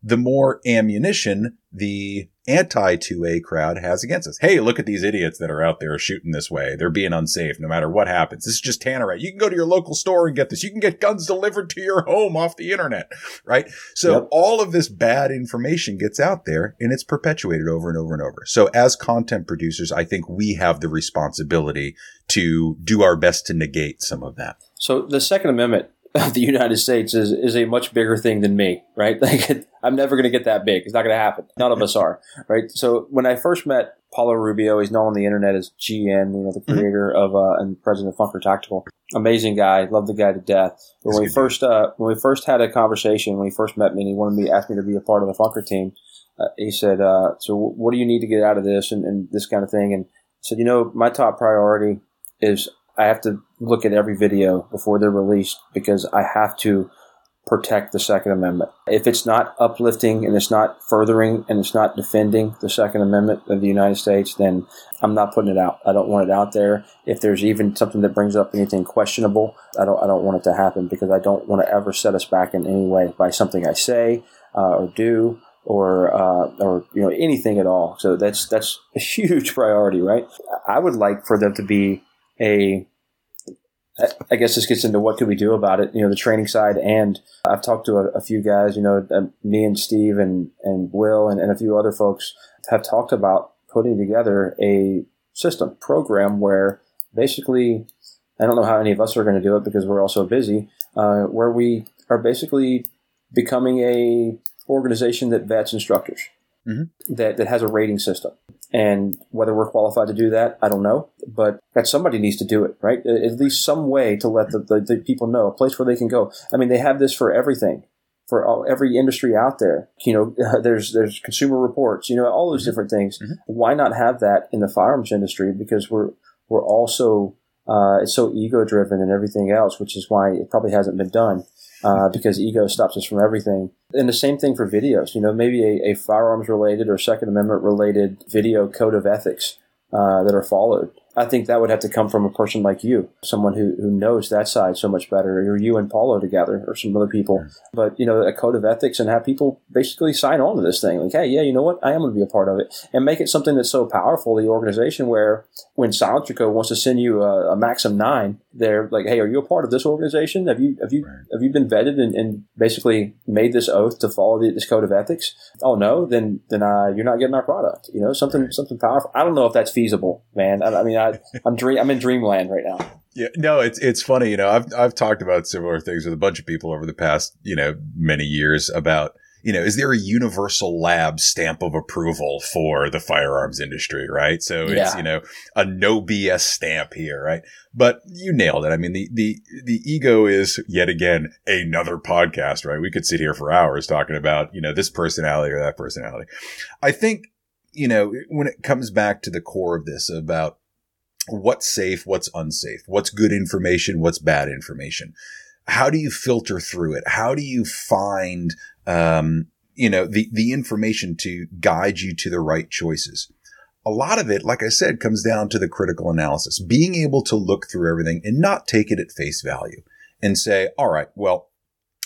the more ammunition the anti 2A crowd has against us. Hey, look at these idiots that are out there shooting this way. They're being unsafe no matter what happens. This is just Tannerite. You can go to your local store and get this. You can get guns delivered to your home off the internet, right? So yep. all of this bad information gets out there and it's perpetuated over and over and over. So as content producers, I think we have the responsibility to do our best to negate some of that. So the Second Amendment the United States is, is a much bigger thing than me, right? Like, I'm never going to get that big. It's not going to happen. None of us are, right? So when I first met Paulo Rubio, he's known on the internet as GN, you know, the mm-hmm. creator mm-hmm. of uh, and president of Funker Tactical. Amazing guy, love the guy to death. But when we first uh, when we first had a conversation, when he first met me, and he wanted me asked me to be a part of the Funker team. Uh, he said, uh, "So what do you need to get out of this and, and this kind of thing?" And I said, "You know, my top priority is I have to look at every video before they're released because I have to protect the Second Amendment. If it's not uplifting and it's not furthering and it's not defending the Second Amendment of the United States, then I'm not putting it out. I don't want it out there. If there's even something that brings up anything questionable, I don't I don't want it to happen because I don't want to ever set us back in any way by something I say uh, or do or uh, or you know anything at all. So that's that's a huge priority, right? I would like for them to be a I guess this gets into what could we do about it, you know, the training side. And I've talked to a, a few guys, you know, uh, me and Steve and, and Will and, and a few other folks have talked about putting together a system program where basically, I don't know how any of us are going to do it because we're all so busy, uh, where we are basically becoming a organization that vets instructors. Mm-hmm. That, that has a rating system. And whether we're qualified to do that, I don't know. But that somebody needs to do it, right? At least some way to let the, the, the people know, a place where they can go. I mean, they have this for everything for all, every industry out there. You know, there's there's consumer reports. You know, all those mm-hmm. different things. Mm-hmm. Why not have that in the firearms industry? Because we're we're also uh, it's so ego driven and everything else, which is why it probably hasn't been done. Uh, because ego stops us from everything. And the same thing for videos. You know, maybe a, a firearms related or Second Amendment related video code of ethics uh, that are followed. I think that would have to come from a person like you, someone who, who knows that side so much better, or you and Paulo together, or some other people. But, you know, a code of ethics and have people basically sign on to this thing. Like, hey, yeah, you know what? I am going to be a part of it. And make it something that's so powerful, the organization, where when SilencerCo wants to send you a, a Maxim 9, they're like, hey, are you a part of this organization? Have you have you right. have you been vetted and, and, basically made this oath to follow the, this code of ethics? Oh no, then then uh, you're not getting our product. You know, something right. something powerful. I don't know if that's feasible, man. I, I mean, I, I'm dream I'm in dreamland right now. Yeah, no, it's it's funny. You know, I've I've talked about similar things with a bunch of people over the past you know many years about you know, is there a universal lab stamp of approval for the firearms industry, right? So yeah. it's, you know, a no BS stamp here, right? But you nailed it. I mean, the, the, the ego is yet again another podcast, right? We could sit here for hours talking about, you know, this personality or that personality. I think, you know, when it comes back to the core of this about what's safe, what's unsafe, what's good information, what's bad information how do you filter through it? How do you find um, you know, the, the information to guide you to the right choices. A lot of it, like I said, comes down to the critical analysis, being able to look through everything and not take it at face value and say, all right, well,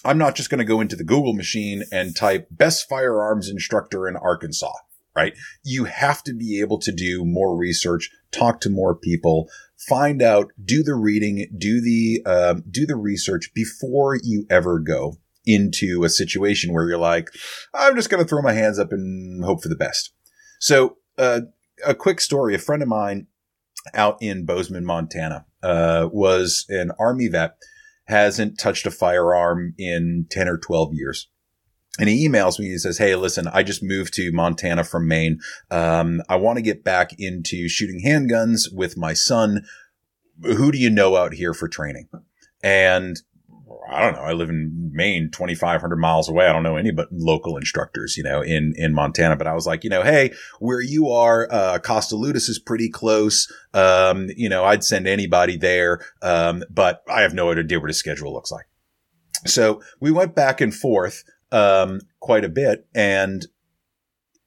I'm not just going to go into the Google machine and type best firearms instructor in Arkansas, right? You have to be able to do more research, talk to more people, find out, do the reading, do the, um, do the research before you ever go into a situation where you're like, I'm just going to throw my hands up and hope for the best. So, uh, a quick story. A friend of mine out in Bozeman, Montana, uh, was an army vet, hasn't touched a firearm in 10 or 12 years. And he emails me. He says, Hey, listen, I just moved to Montana from Maine. Um, I want to get back into shooting handguns with my son. Who do you know out here for training? And I don't know. I live in Maine, 2,500 miles away. I don't know any but local instructors, you know, in, in Montana. But I was like, you know, hey, where you are, uh, Costa Ludus is pretty close. Um, you know, I'd send anybody there. Um, but I have no idea what his schedule looks like. So we went back and forth, um, quite a bit and,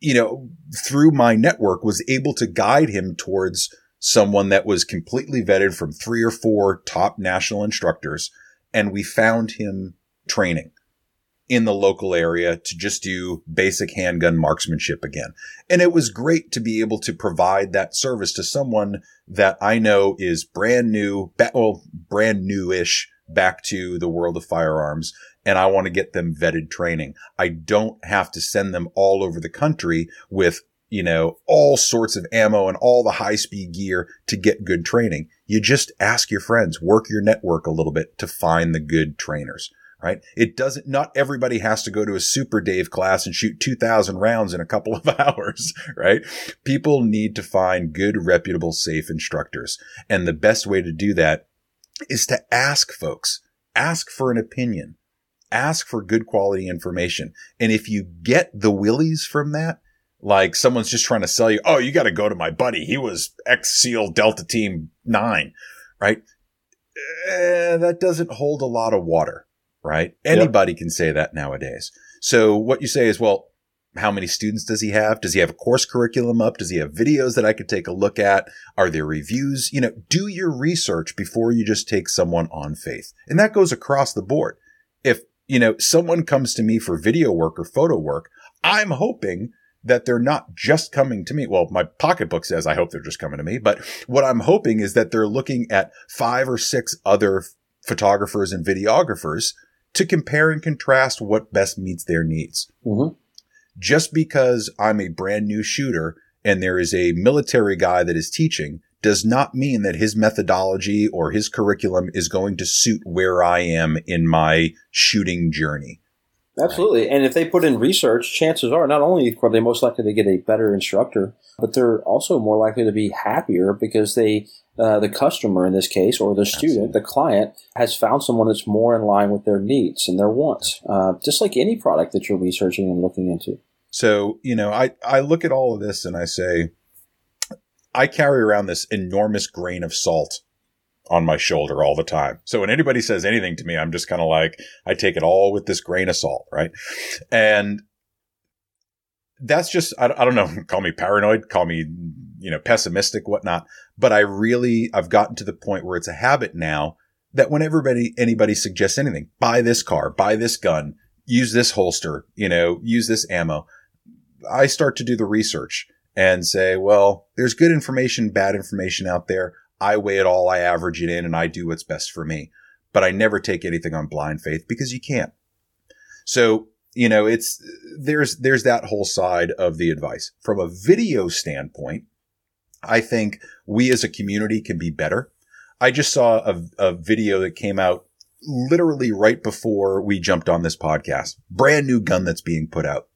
you know, through my network was able to guide him towards someone that was completely vetted from three or four top national instructors and we found him training in the local area to just do basic handgun marksmanship again. And it was great to be able to provide that service to someone that I know is brand new, well, brand new-ish back to the world of firearms. And I want to get them vetted training. I don't have to send them all over the country with you know, all sorts of ammo and all the high speed gear to get good training. You just ask your friends, work your network a little bit to find the good trainers, right? It doesn't, not everybody has to go to a super Dave class and shoot 2000 rounds in a couple of hours, right? People need to find good, reputable, safe instructors. And the best way to do that is to ask folks, ask for an opinion, ask for good quality information. And if you get the willies from that, like someone's just trying to sell you, oh, you got to go to my buddy. He was ex SEAL Delta Team 9, right? Eh, that doesn't hold a lot of water, right? Anybody yep. can say that nowadays. So what you say is, well, how many students does he have? Does he have a course curriculum up? Does he have videos that I could take a look at? Are there reviews? You know, do your research before you just take someone on faith. And that goes across the board. You know, someone comes to me for video work or photo work, I'm hoping that they're not just coming to me. Well, my pocketbook says I hope they're just coming to me, but what I'm hoping is that they're looking at five or six other photographers and videographers to compare and contrast what best meets their needs. Mm-hmm. Just because I'm a brand new shooter and there is a military guy that is teaching does not mean that his methodology or his curriculum is going to suit where I am in my shooting journey. Absolutely. And if they put in research, chances are not only are they most likely to get a better instructor, but they're also more likely to be happier because they, uh, the customer in this case, or the student, Absolutely. the client, has found someone that's more in line with their needs and their wants, uh, just like any product that you're researching and looking into. So, you know, I, I look at all of this and I say, I carry around this enormous grain of salt on my shoulder all the time. So when anybody says anything to me, I'm just kind of like, I take it all with this grain of salt, right? And that's just, I, I don't know, call me paranoid, call me, you know, pessimistic, whatnot. But I really, I've gotten to the point where it's a habit now that when everybody, anybody suggests anything, buy this car, buy this gun, use this holster, you know, use this ammo. I start to do the research and say, well, there's good information, bad information out there. I weigh it all, I average it in, and I do what's best for me. But I never take anything on blind faith because you can't. So, you know, it's, there's, there's that whole side of the advice. From a video standpoint, I think we as a community can be better. I just saw a, a video that came out literally right before we jumped on this podcast. Brand new gun that's being put out.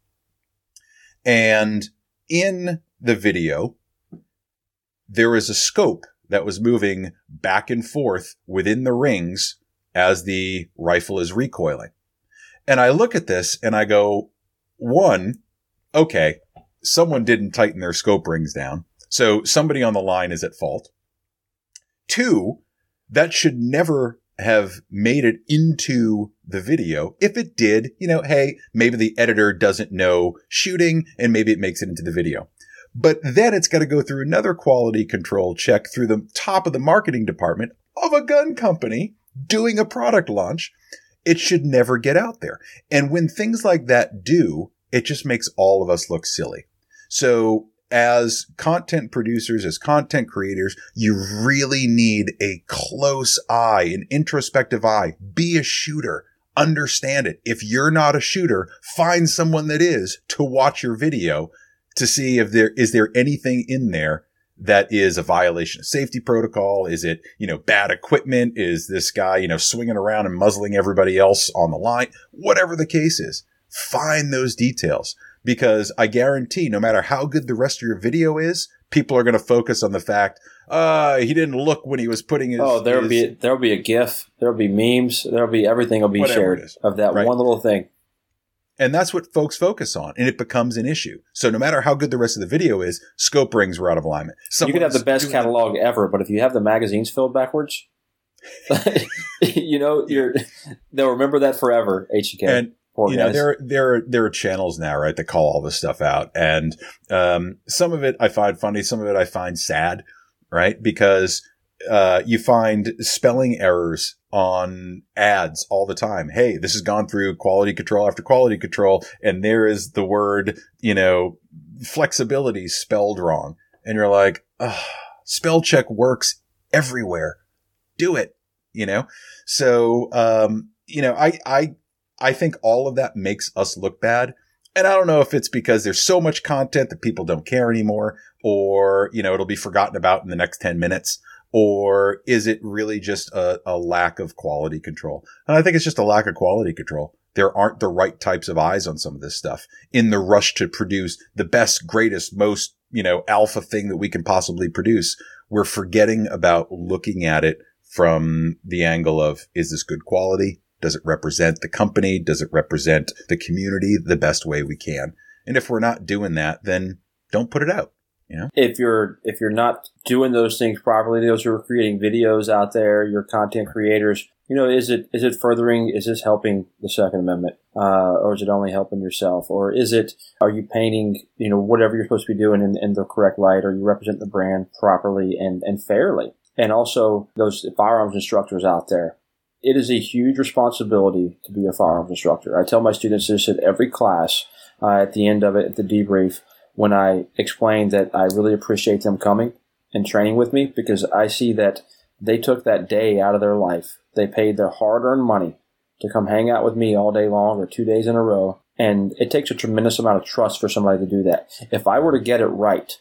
And in the video, there is a scope that was moving back and forth within the rings as the rifle is recoiling. And I look at this and I go, one, okay, someone didn't tighten their scope rings down. So somebody on the line is at fault. Two, that should never have made it into the video. If it did, you know, hey, maybe the editor doesn't know shooting and maybe it makes it into the video. But then it's got to go through another quality control check through the top of the marketing department of a gun company doing a product launch. It should never get out there. And when things like that do, it just makes all of us look silly. So as content producers, as content creators, you really need a close eye, an introspective eye. Be a shooter. Understand it. If you're not a shooter, find someone that is to watch your video to see if there is there anything in there that is a violation of safety protocol? Is it, you know, bad equipment? Is this guy, you know, swinging around and muzzling everybody else on the line? Whatever the case is, find those details because I guarantee no matter how good the rest of your video is, people are going to focus on the fact, uh, he didn't look when he was putting his. Oh, there'll his, be, there'll be a GIF. There'll be memes. There'll be everything will be shared of that right? one little thing. And that's what folks focus on, and it becomes an issue. So no matter how good the rest of the video is, scope rings were out of alignment. Someone's you could have the best catalog that. ever, but if you have the magazines filled backwards, you know, you're they'll remember that forever. HK. And Poor you guys. know, there there there are channels now, right, that call all this stuff out, and um, some of it I find funny, some of it I find sad, right, because uh, you find spelling errors on ads all the time. Hey, this has gone through quality control after quality control, and there is the word, you know, flexibility spelled wrong. And you're like, spell check works everywhere. Do it, you know? So, um, you know, I, I, I think all of that makes us look bad. And I don't know if it's because there's so much content that people don't care anymore or, you know, it'll be forgotten about in the next 10 minutes or is it really just a, a, lack of quality control? And I think it's just a lack of quality control. There aren't the right types of eyes on some of this stuff in the rush to produce the best, greatest, most, you know, alpha thing that we can possibly produce. We're forgetting about looking at it from the angle of, is this good quality? Does it represent the company? Does it represent the community the best way we can? And if we're not doing that, then don't put it out. You know? If you're if you're not doing those things properly, those who are creating videos out there, your content creators, you know, is it is it furthering? Is this helping the Second Amendment, uh, or is it only helping yourself, or is it are you painting you know whatever you're supposed to be doing in, in the correct light, or you represent the brand properly and and fairly? And also those firearms instructors out there, it is a huge responsibility to be a firearms instructor. I tell my students this at every class uh, at the end of it at the debrief when I explain that I really appreciate them coming and training with me because I see that they took that day out of their life. They paid their hard earned money to come hang out with me all day long or two days in a row. And it takes a tremendous amount of trust for somebody to do that. If I were to get it right,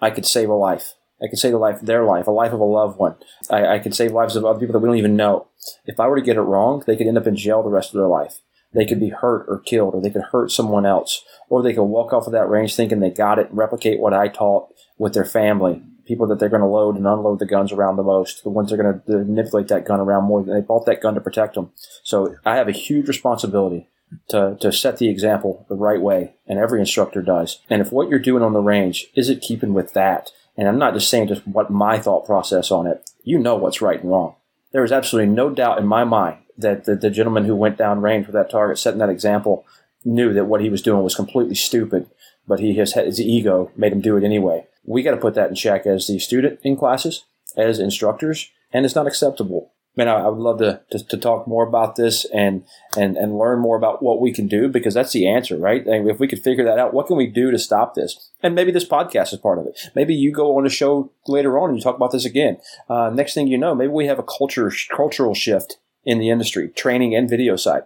I could save a life. I could save a life, their life, a life of a loved one. I, I could save lives of other people that we don't even know. If I were to get it wrong, they could end up in jail the rest of their life. they could be hurt or killed, or they could hurt someone else, or they could walk off of that range thinking they got it replicate what I taught with their family. People that they're going to load and unload the guns around the most, the ones that are going to manipulate that gun around more than they bought that gun to protect them. So I have a huge responsibility to, to set the example the right way, and every instructor does. And if what you're doing on the range isn't keeping with that, and I'm not just saying just what my thought process on it, you know what's right and wrong. There is absolutely no doubt in my mind that the, the gentleman who went down range with that target, setting that example, knew that what he was doing was completely stupid, but he his, his ego made him do it anyway. We got to put that in check as the student in classes, as instructors, and it's not acceptable man, I, I would love to, to, to talk more about this and and and learn more about what we can do because that's the answer, right? And if we could figure that out, what can we do to stop this? And maybe this podcast is part of it. Maybe you go on a show later on and you talk about this again. Uh, next thing you know, maybe we have a culture cultural shift in the industry, training and video side.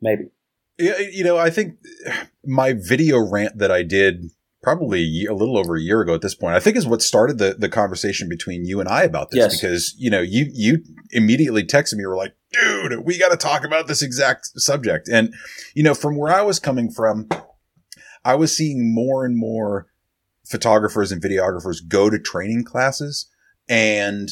Maybe. You know, I think my video rant that I did probably a, little over a year ago at this point, I think is what started the, the conversation between you and I about this yes. because, you know, you, you immediately texted me, you were like, dude, we got to talk about this exact subject. And, you know, from where I was coming from, I was seeing more and more photographers and videographers go to training classes and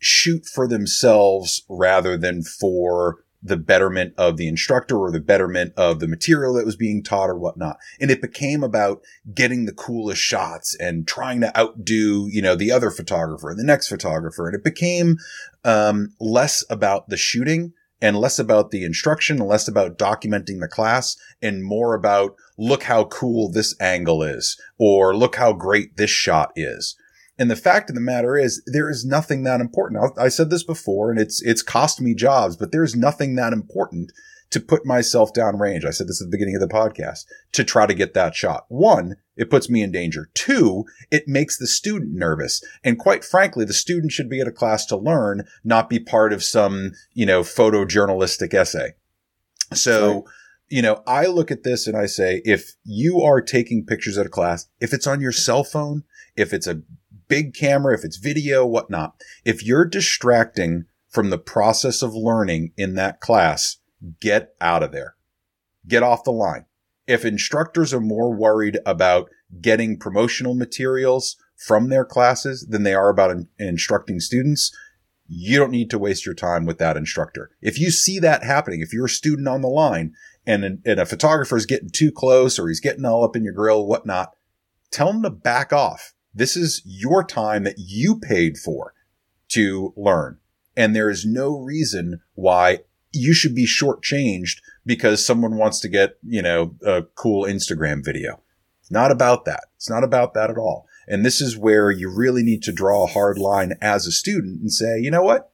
shoot for themselves rather than for the betterment of the instructor or the betterment of the material that was being taught or whatnot. And it became about getting the coolest shots and trying to outdo, you know, the other photographer and the next photographer. And it became, um, less about the shooting and less about the instruction and less about documenting the class and more about look how cool this angle is or look how great this shot is. And the fact of the matter is, there is nothing that important. I said this before, and it's it's cost me jobs, but there's nothing that important to put myself down range. I said this at the beginning of the podcast to try to get that shot. One, it puts me in danger. Two, it makes the student nervous. And quite frankly, the student should be at a class to learn, not be part of some, you know, photojournalistic essay. So, right. you know, I look at this and I say, if you are taking pictures at a class, if it's on your cell phone, if it's a big camera, if it's video, whatnot, if you're distracting from the process of learning in that class, get out of there. Get off the line. If instructors are more worried about getting promotional materials from their classes than they are about in- instructing students, you don't need to waste your time with that instructor. If you see that happening, if you're a student on the line and, and a photographer is getting too close or he's getting all up in your grill, whatnot, tell him to back off. This is your time that you paid for to learn. And there is no reason why you should be shortchanged because someone wants to get, you know, a cool Instagram video. It's not about that. It's not about that at all. And this is where you really need to draw a hard line as a student and say, you know what?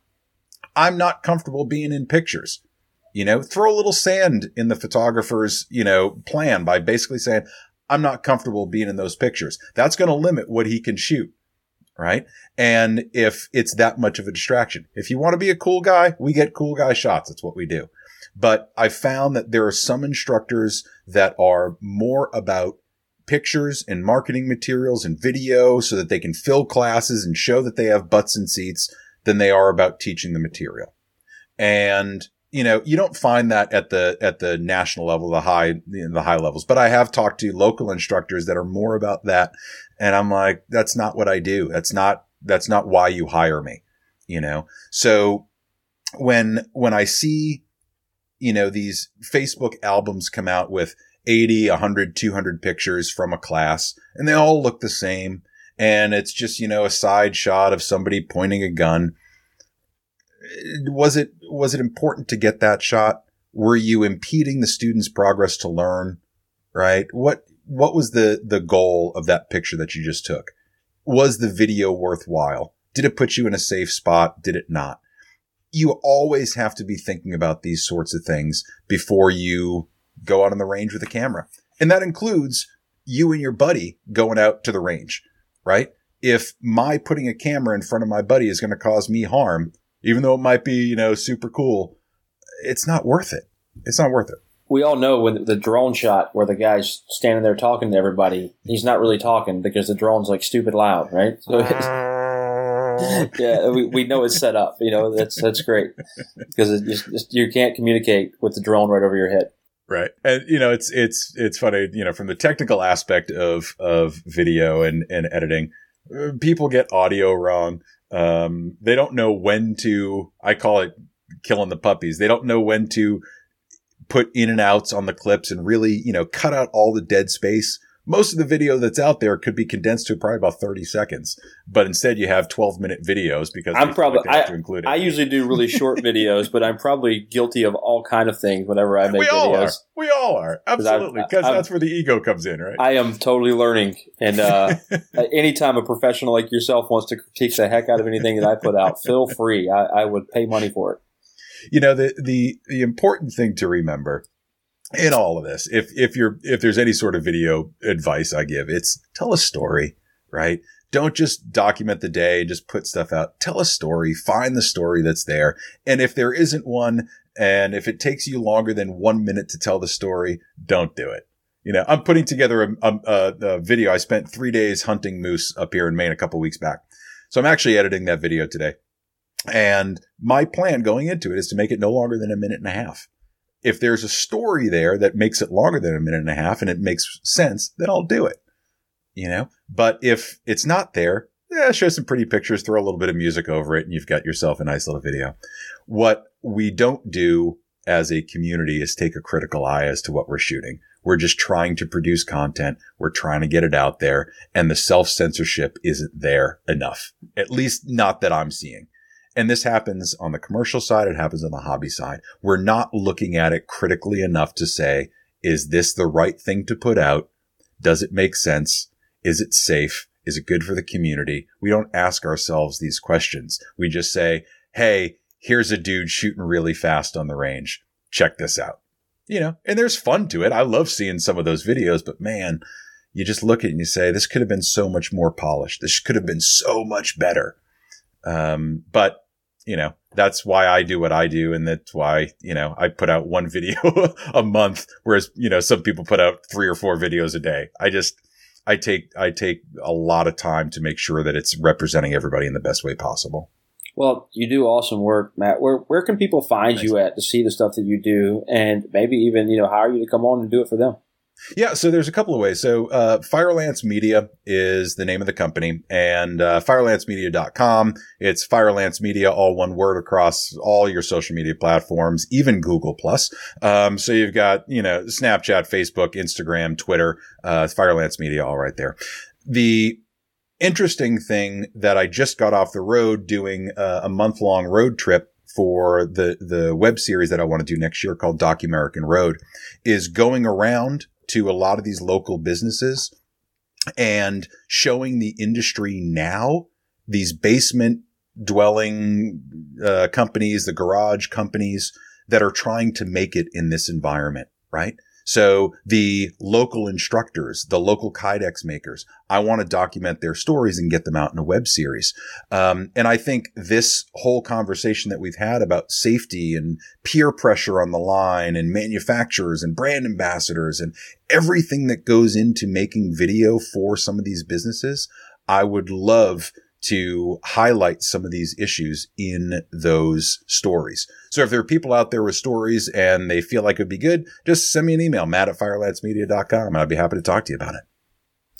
I'm not comfortable being in pictures. You know, throw a little sand in the photographer's, you know, plan by basically saying, I'm not comfortable being in those pictures. That's going to limit what he can shoot. Right. And if it's that much of a distraction, if you want to be a cool guy, we get cool guy shots. That's what we do. But I found that there are some instructors that are more about pictures and marketing materials and video so that they can fill classes and show that they have butts and seats than they are about teaching the material. And you know, you don't find that at the at the national level, the high the high levels. But I have talked to local instructors that are more about that, and I'm like, that's not what I do. That's not that's not why you hire me. You know, so when when I see, you know, these Facebook albums come out with 80, 100, 200 pictures from a class, and they all look the same, and it's just you know a side shot of somebody pointing a gun was it was it important to get that shot? Were you impeding the student's progress to learn? Right? What what was the the goal of that picture that you just took? Was the video worthwhile? Did it put you in a safe spot? Did it not? You always have to be thinking about these sorts of things before you go out on the range with a camera. And that includes you and your buddy going out to the range, right? If my putting a camera in front of my buddy is going to cause me harm, even though it might be, you know, super cool, it's not worth it. It's not worth it. We all know when the drone shot where the guy's standing there talking to everybody, he's not really talking because the drone's like stupid loud, right? So yeah, we, we know it's set up. You know, that's that's great because just, you can't communicate with the drone right over your head. Right. And you know, it's it's it's funny, you know, from the technical aspect of of video and and editing, uh, people get audio wrong. Um they don't know when to I call it killing the puppies. They don't know when to put in and outs on the clips and really, you know, cut out all the dead space most of the video that's out there could be condensed to probably about 30 seconds, but instead you have 12 minute videos because I'm probably, I, I usually do really short videos, but I'm probably guilty of all kind of things whenever I make we all videos. Are. We all are. Absolutely. Because that's where the ego comes in, right? I am totally learning. And, uh, anytime a professional like yourself wants to critique the heck out of anything that I put out, feel free. I, I would pay money for it. You know, the, the, the important thing to remember in all of this, if if you're if there's any sort of video advice I give, it's tell a story, right? Don't just document the day just put stuff out. Tell a story, find the story that's there. And if there isn't one, and if it takes you longer than one minute to tell the story, don't do it. You know, I'm putting together a, a, a video. I spent three days hunting moose up here in Maine a couple weeks back. So I'm actually editing that video today. And my plan going into it is to make it no longer than a minute and a half if there's a story there that makes it longer than a minute and a half and it makes sense, then I'll do it. You know, but if it's not there, yeah, show some pretty pictures, throw a little bit of music over it, and you've got yourself a nice little video. What we don't do as a community is take a critical eye as to what we're shooting. We're just trying to produce content. We're trying to get it out there and the self censorship isn't there enough. At least not that I'm seeing. And this happens on the commercial side. It happens on the hobby side. We're not looking at it critically enough to say, is this the right thing to put out? Does it make sense? Is it safe? Is it good for the community? We don't ask ourselves these questions. We just say, Hey, here's a dude shooting really fast on the range. Check this out. You know, and there's fun to it. I love seeing some of those videos, but man, you just look at it and you say, this could have been so much more polished. This could have been so much better. Um, but you know, that's why I do what I do. And that's why, you know, I put out one video a month, whereas, you know, some people put out three or four videos a day. I just, I take, I take a lot of time to make sure that it's representing everybody in the best way possible. Well, you do awesome work, Matt. Where where can people find you at to see the stuff that you do, and maybe even you know hire you to come on and do it for them? Yeah, so there's a couple of ways. So uh, Firelance Media is the name of the company, and uh, firelancemedia.com. It's Firelance Media, all one word across all your social media platforms, even Google Plus. Um, so you've got you know Snapchat, Facebook, Instagram, Twitter, uh, Firelance Media, all right there. The interesting thing that I just got off the road doing uh, a month long road trip for the the web series that I want to do next year called Doc American Road is going around to a lot of these local businesses and showing the industry now, these basement dwelling uh, companies, the garage companies that are trying to make it in this environment, right? So the local instructors, the local Kydex makers, I want to document their stories and get them out in a web series. Um, and I think this whole conversation that we've had about safety and peer pressure on the line and manufacturers and brand ambassadors and everything that goes into making video for some of these businesses, I would love to highlight some of these issues in those stories. So if there are people out there with stories and they feel like it'd be good, just send me an email, matt at firelancemedia.com, and I'd be happy to talk to you about it.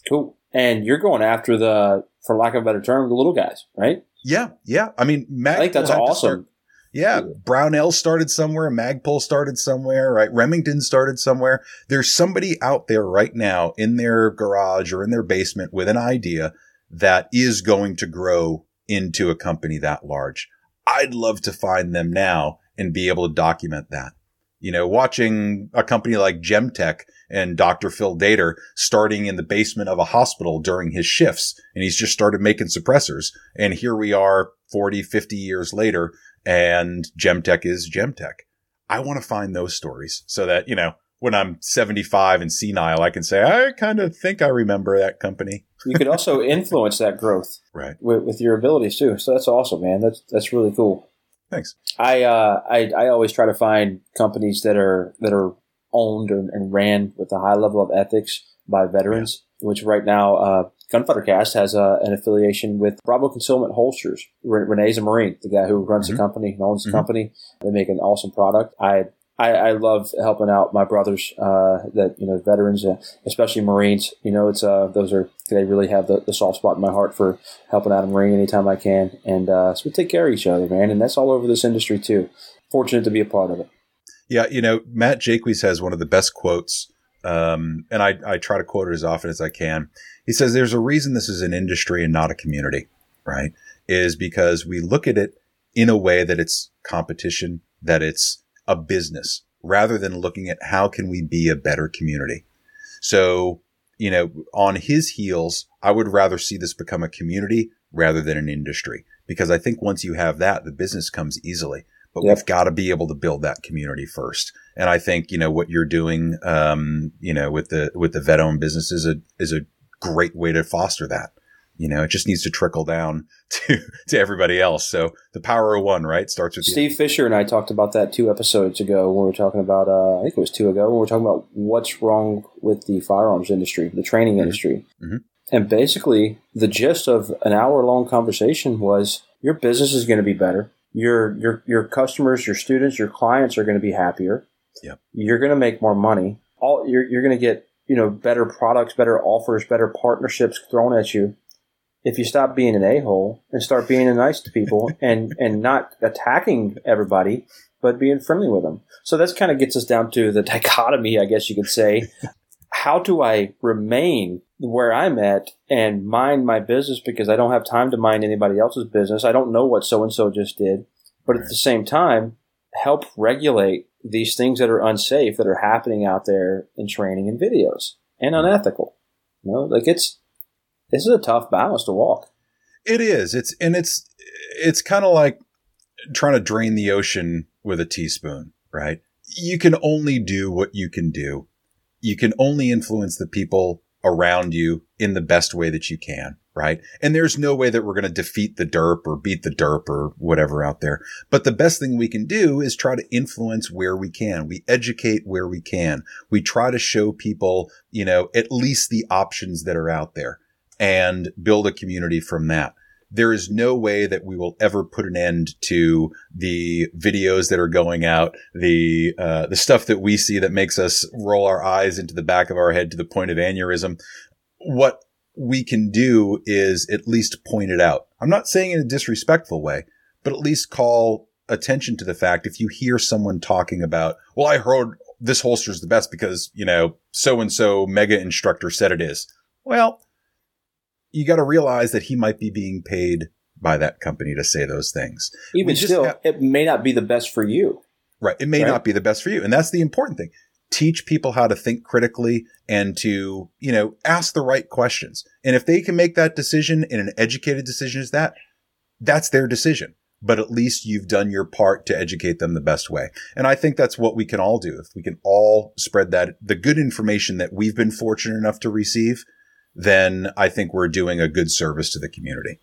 Cool. And you're going after the, for lack of a better term, the little guys, right? Yeah. Yeah. I mean, Matt, I think that's awesome. Yeah. Brownell started somewhere. Magpul started somewhere, right? Remington started somewhere. There's somebody out there right now in their garage or in their basement with an idea that is going to grow into a company that large. I'd love to find them now and be able to document that. You know, watching a company like Gemtech and Dr. Phil Dater starting in the basement of a hospital during his shifts, and he's just started making suppressors. And here we are 40, 50 years later, and Gemtech is Gemtech. I want to find those stories so that, you know, when I'm 75 and senile, I can say, I kind of think I remember that company. you could also influence that growth right. with, with, your abilities too. So that's awesome, man. That's, that's really cool. Thanks. I, uh, I, I always try to find companies that are, that are owned and, and ran with a high level of ethics by veterans, yeah. which right now, uh, Gunfighter Cast has uh, an affiliation with Bravo Concealment Holsters. Renee's a Marine, the guy who runs mm-hmm. the company and owns the mm-hmm. company. They make an awesome product. I I, I love helping out my brothers uh, that you know veterans, uh, especially Marines. You know, it's uh, those are they really have the, the soft spot in my heart for helping out a Marine anytime I can, and uh, so we take care of each other, man. And that's all over this industry too. Fortunate to be a part of it. Yeah, you know, Matt Jacques has one of the best quotes, um, and I, I try to quote it as often as I can. He says, "There's a reason this is an industry and not a community, right? Is because we look at it in a way that it's competition, that it's a business rather than looking at how can we be a better community. So, you know, on his heels, I would rather see this become a community rather than an industry because I think once you have that, the business comes easily. But yep. we've got to be able to build that community first. And I think, you know, what you're doing, um, you know, with the, with the vet owned business is a, is a great way to foster that. You know, it just needs to trickle down to, to everybody else. So the power of one, right, starts with Steve you. Fisher and I talked about that two episodes ago when we were talking about, uh, I think it was two ago, when we were talking about what's wrong with the firearms industry, the training mm-hmm. industry. Mm-hmm. And basically, the gist of an hour long conversation was your business is going to be better. Your, your, your customers, your students, your clients are going to be happier. Yep. You're going to make more money. All you're, you're going to get, you know, better products, better offers, better partnerships thrown at you if you stop being an a-hole and start being nice to people and, and not attacking everybody, but being friendly with them. So that kind of gets us down to the dichotomy, I guess you could say. How do I remain where I'm at and mind my business because I don't have time to mind anybody else's business? I don't know what so and so just did, but at the same time, help regulate these things that are unsafe that are happening out there in training and videos and unethical. You know, like it's this is a tough balance to walk. It is. It's and it's it's kind of like trying to drain the ocean with a teaspoon, right? You can only do what you can do. You can only influence the people around you in the best way that you can, right? And there's no way that we're going to defeat the derp or beat the derp or whatever out there. But the best thing we can do is try to influence where we can. We educate where we can. We try to show people, you know, at least the options that are out there and build a community from that. There is no way that we will ever put an end to the videos that are going out, the uh, the stuff that we see that makes us roll our eyes into the back of our head to the point of aneurysm. What we can do is at least point it out. I'm not saying in a disrespectful way, but at least call attention to the fact if you hear someone talking about, well, I heard this holster is the best because, you know, so and so mega instructor said it is. Well, you got to realize that he might be being paid by that company to say those things. Even still, it may not be the best for you. Right. It may right? not be the best for you. And that's the important thing. Teach people how to think critically and to, you know, ask the right questions. And if they can make that decision in an educated decision is that, that's their decision. But at least you've done your part to educate them the best way. And I think that's what we can all do. If we can all spread that, the good information that we've been fortunate enough to receive then I think we're doing a good service to the community.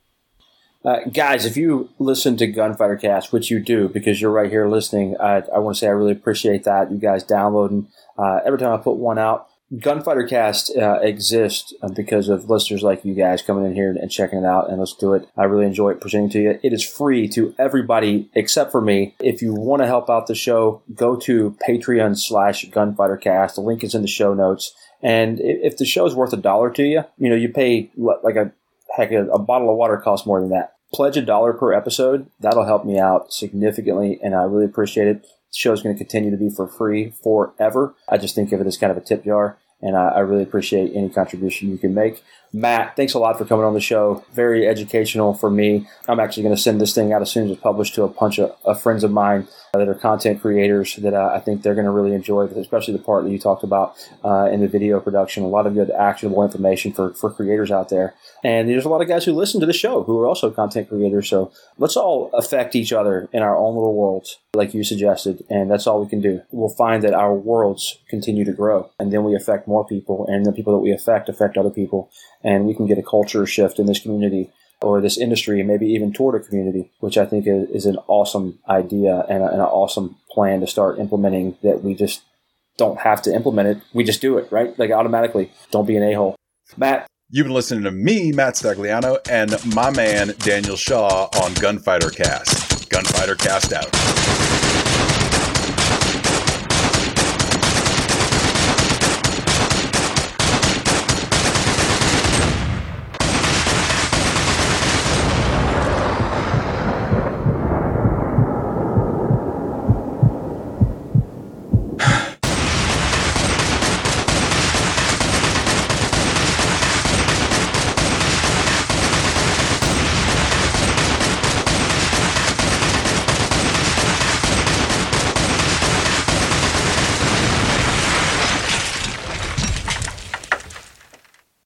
Uh, guys, if you listen to Gunfighter Cast, which you do because you're right here listening, I, I want to say I really appreciate that. You guys downloading uh, every time I put one out. Gunfighter Cast uh, exists uh, because of listeners like you guys coming in here and checking it out, and let's do it. I really enjoy presenting to you. It is free to everybody except for me. If you want to help out the show, go to Patreon slash Gunfighter Cast. The link is in the show notes. And if the show is worth a dollar to you, you know, you pay like a heck, a, a bottle of water costs more than that. Pledge a dollar per episode. That'll help me out significantly, and I really appreciate it. The show is going to continue to be for free forever. I just think of it as kind of a tip jar, and I, I really appreciate any contribution you can make. Matt, thanks a lot for coming on the show. Very educational for me. I'm actually going to send this thing out as soon as it's published to a bunch of, of friends of mine that are content creators that uh, I think they're going to really enjoy, especially the part that you talked about uh, in the video production. A lot of good actionable information for, for creators out there. And there's a lot of guys who listen to the show who are also content creators. So let's all affect each other in our own little worlds, like you suggested. And that's all we can do. We'll find that our worlds continue to grow. And then we affect more people. And the people that we affect affect other people and we can get a culture shift in this community or this industry maybe even toward a community, which I think is, is an awesome idea and, a, and, an awesome plan to start implementing that we just don't have to implement it. We just do it, right? Like automatically. Don't be an a-hole. Matt. You've been listening to me, Matt Stagliano, and my man, Daniel Shaw on Gunfighter Cast. Gunfighter Cast out.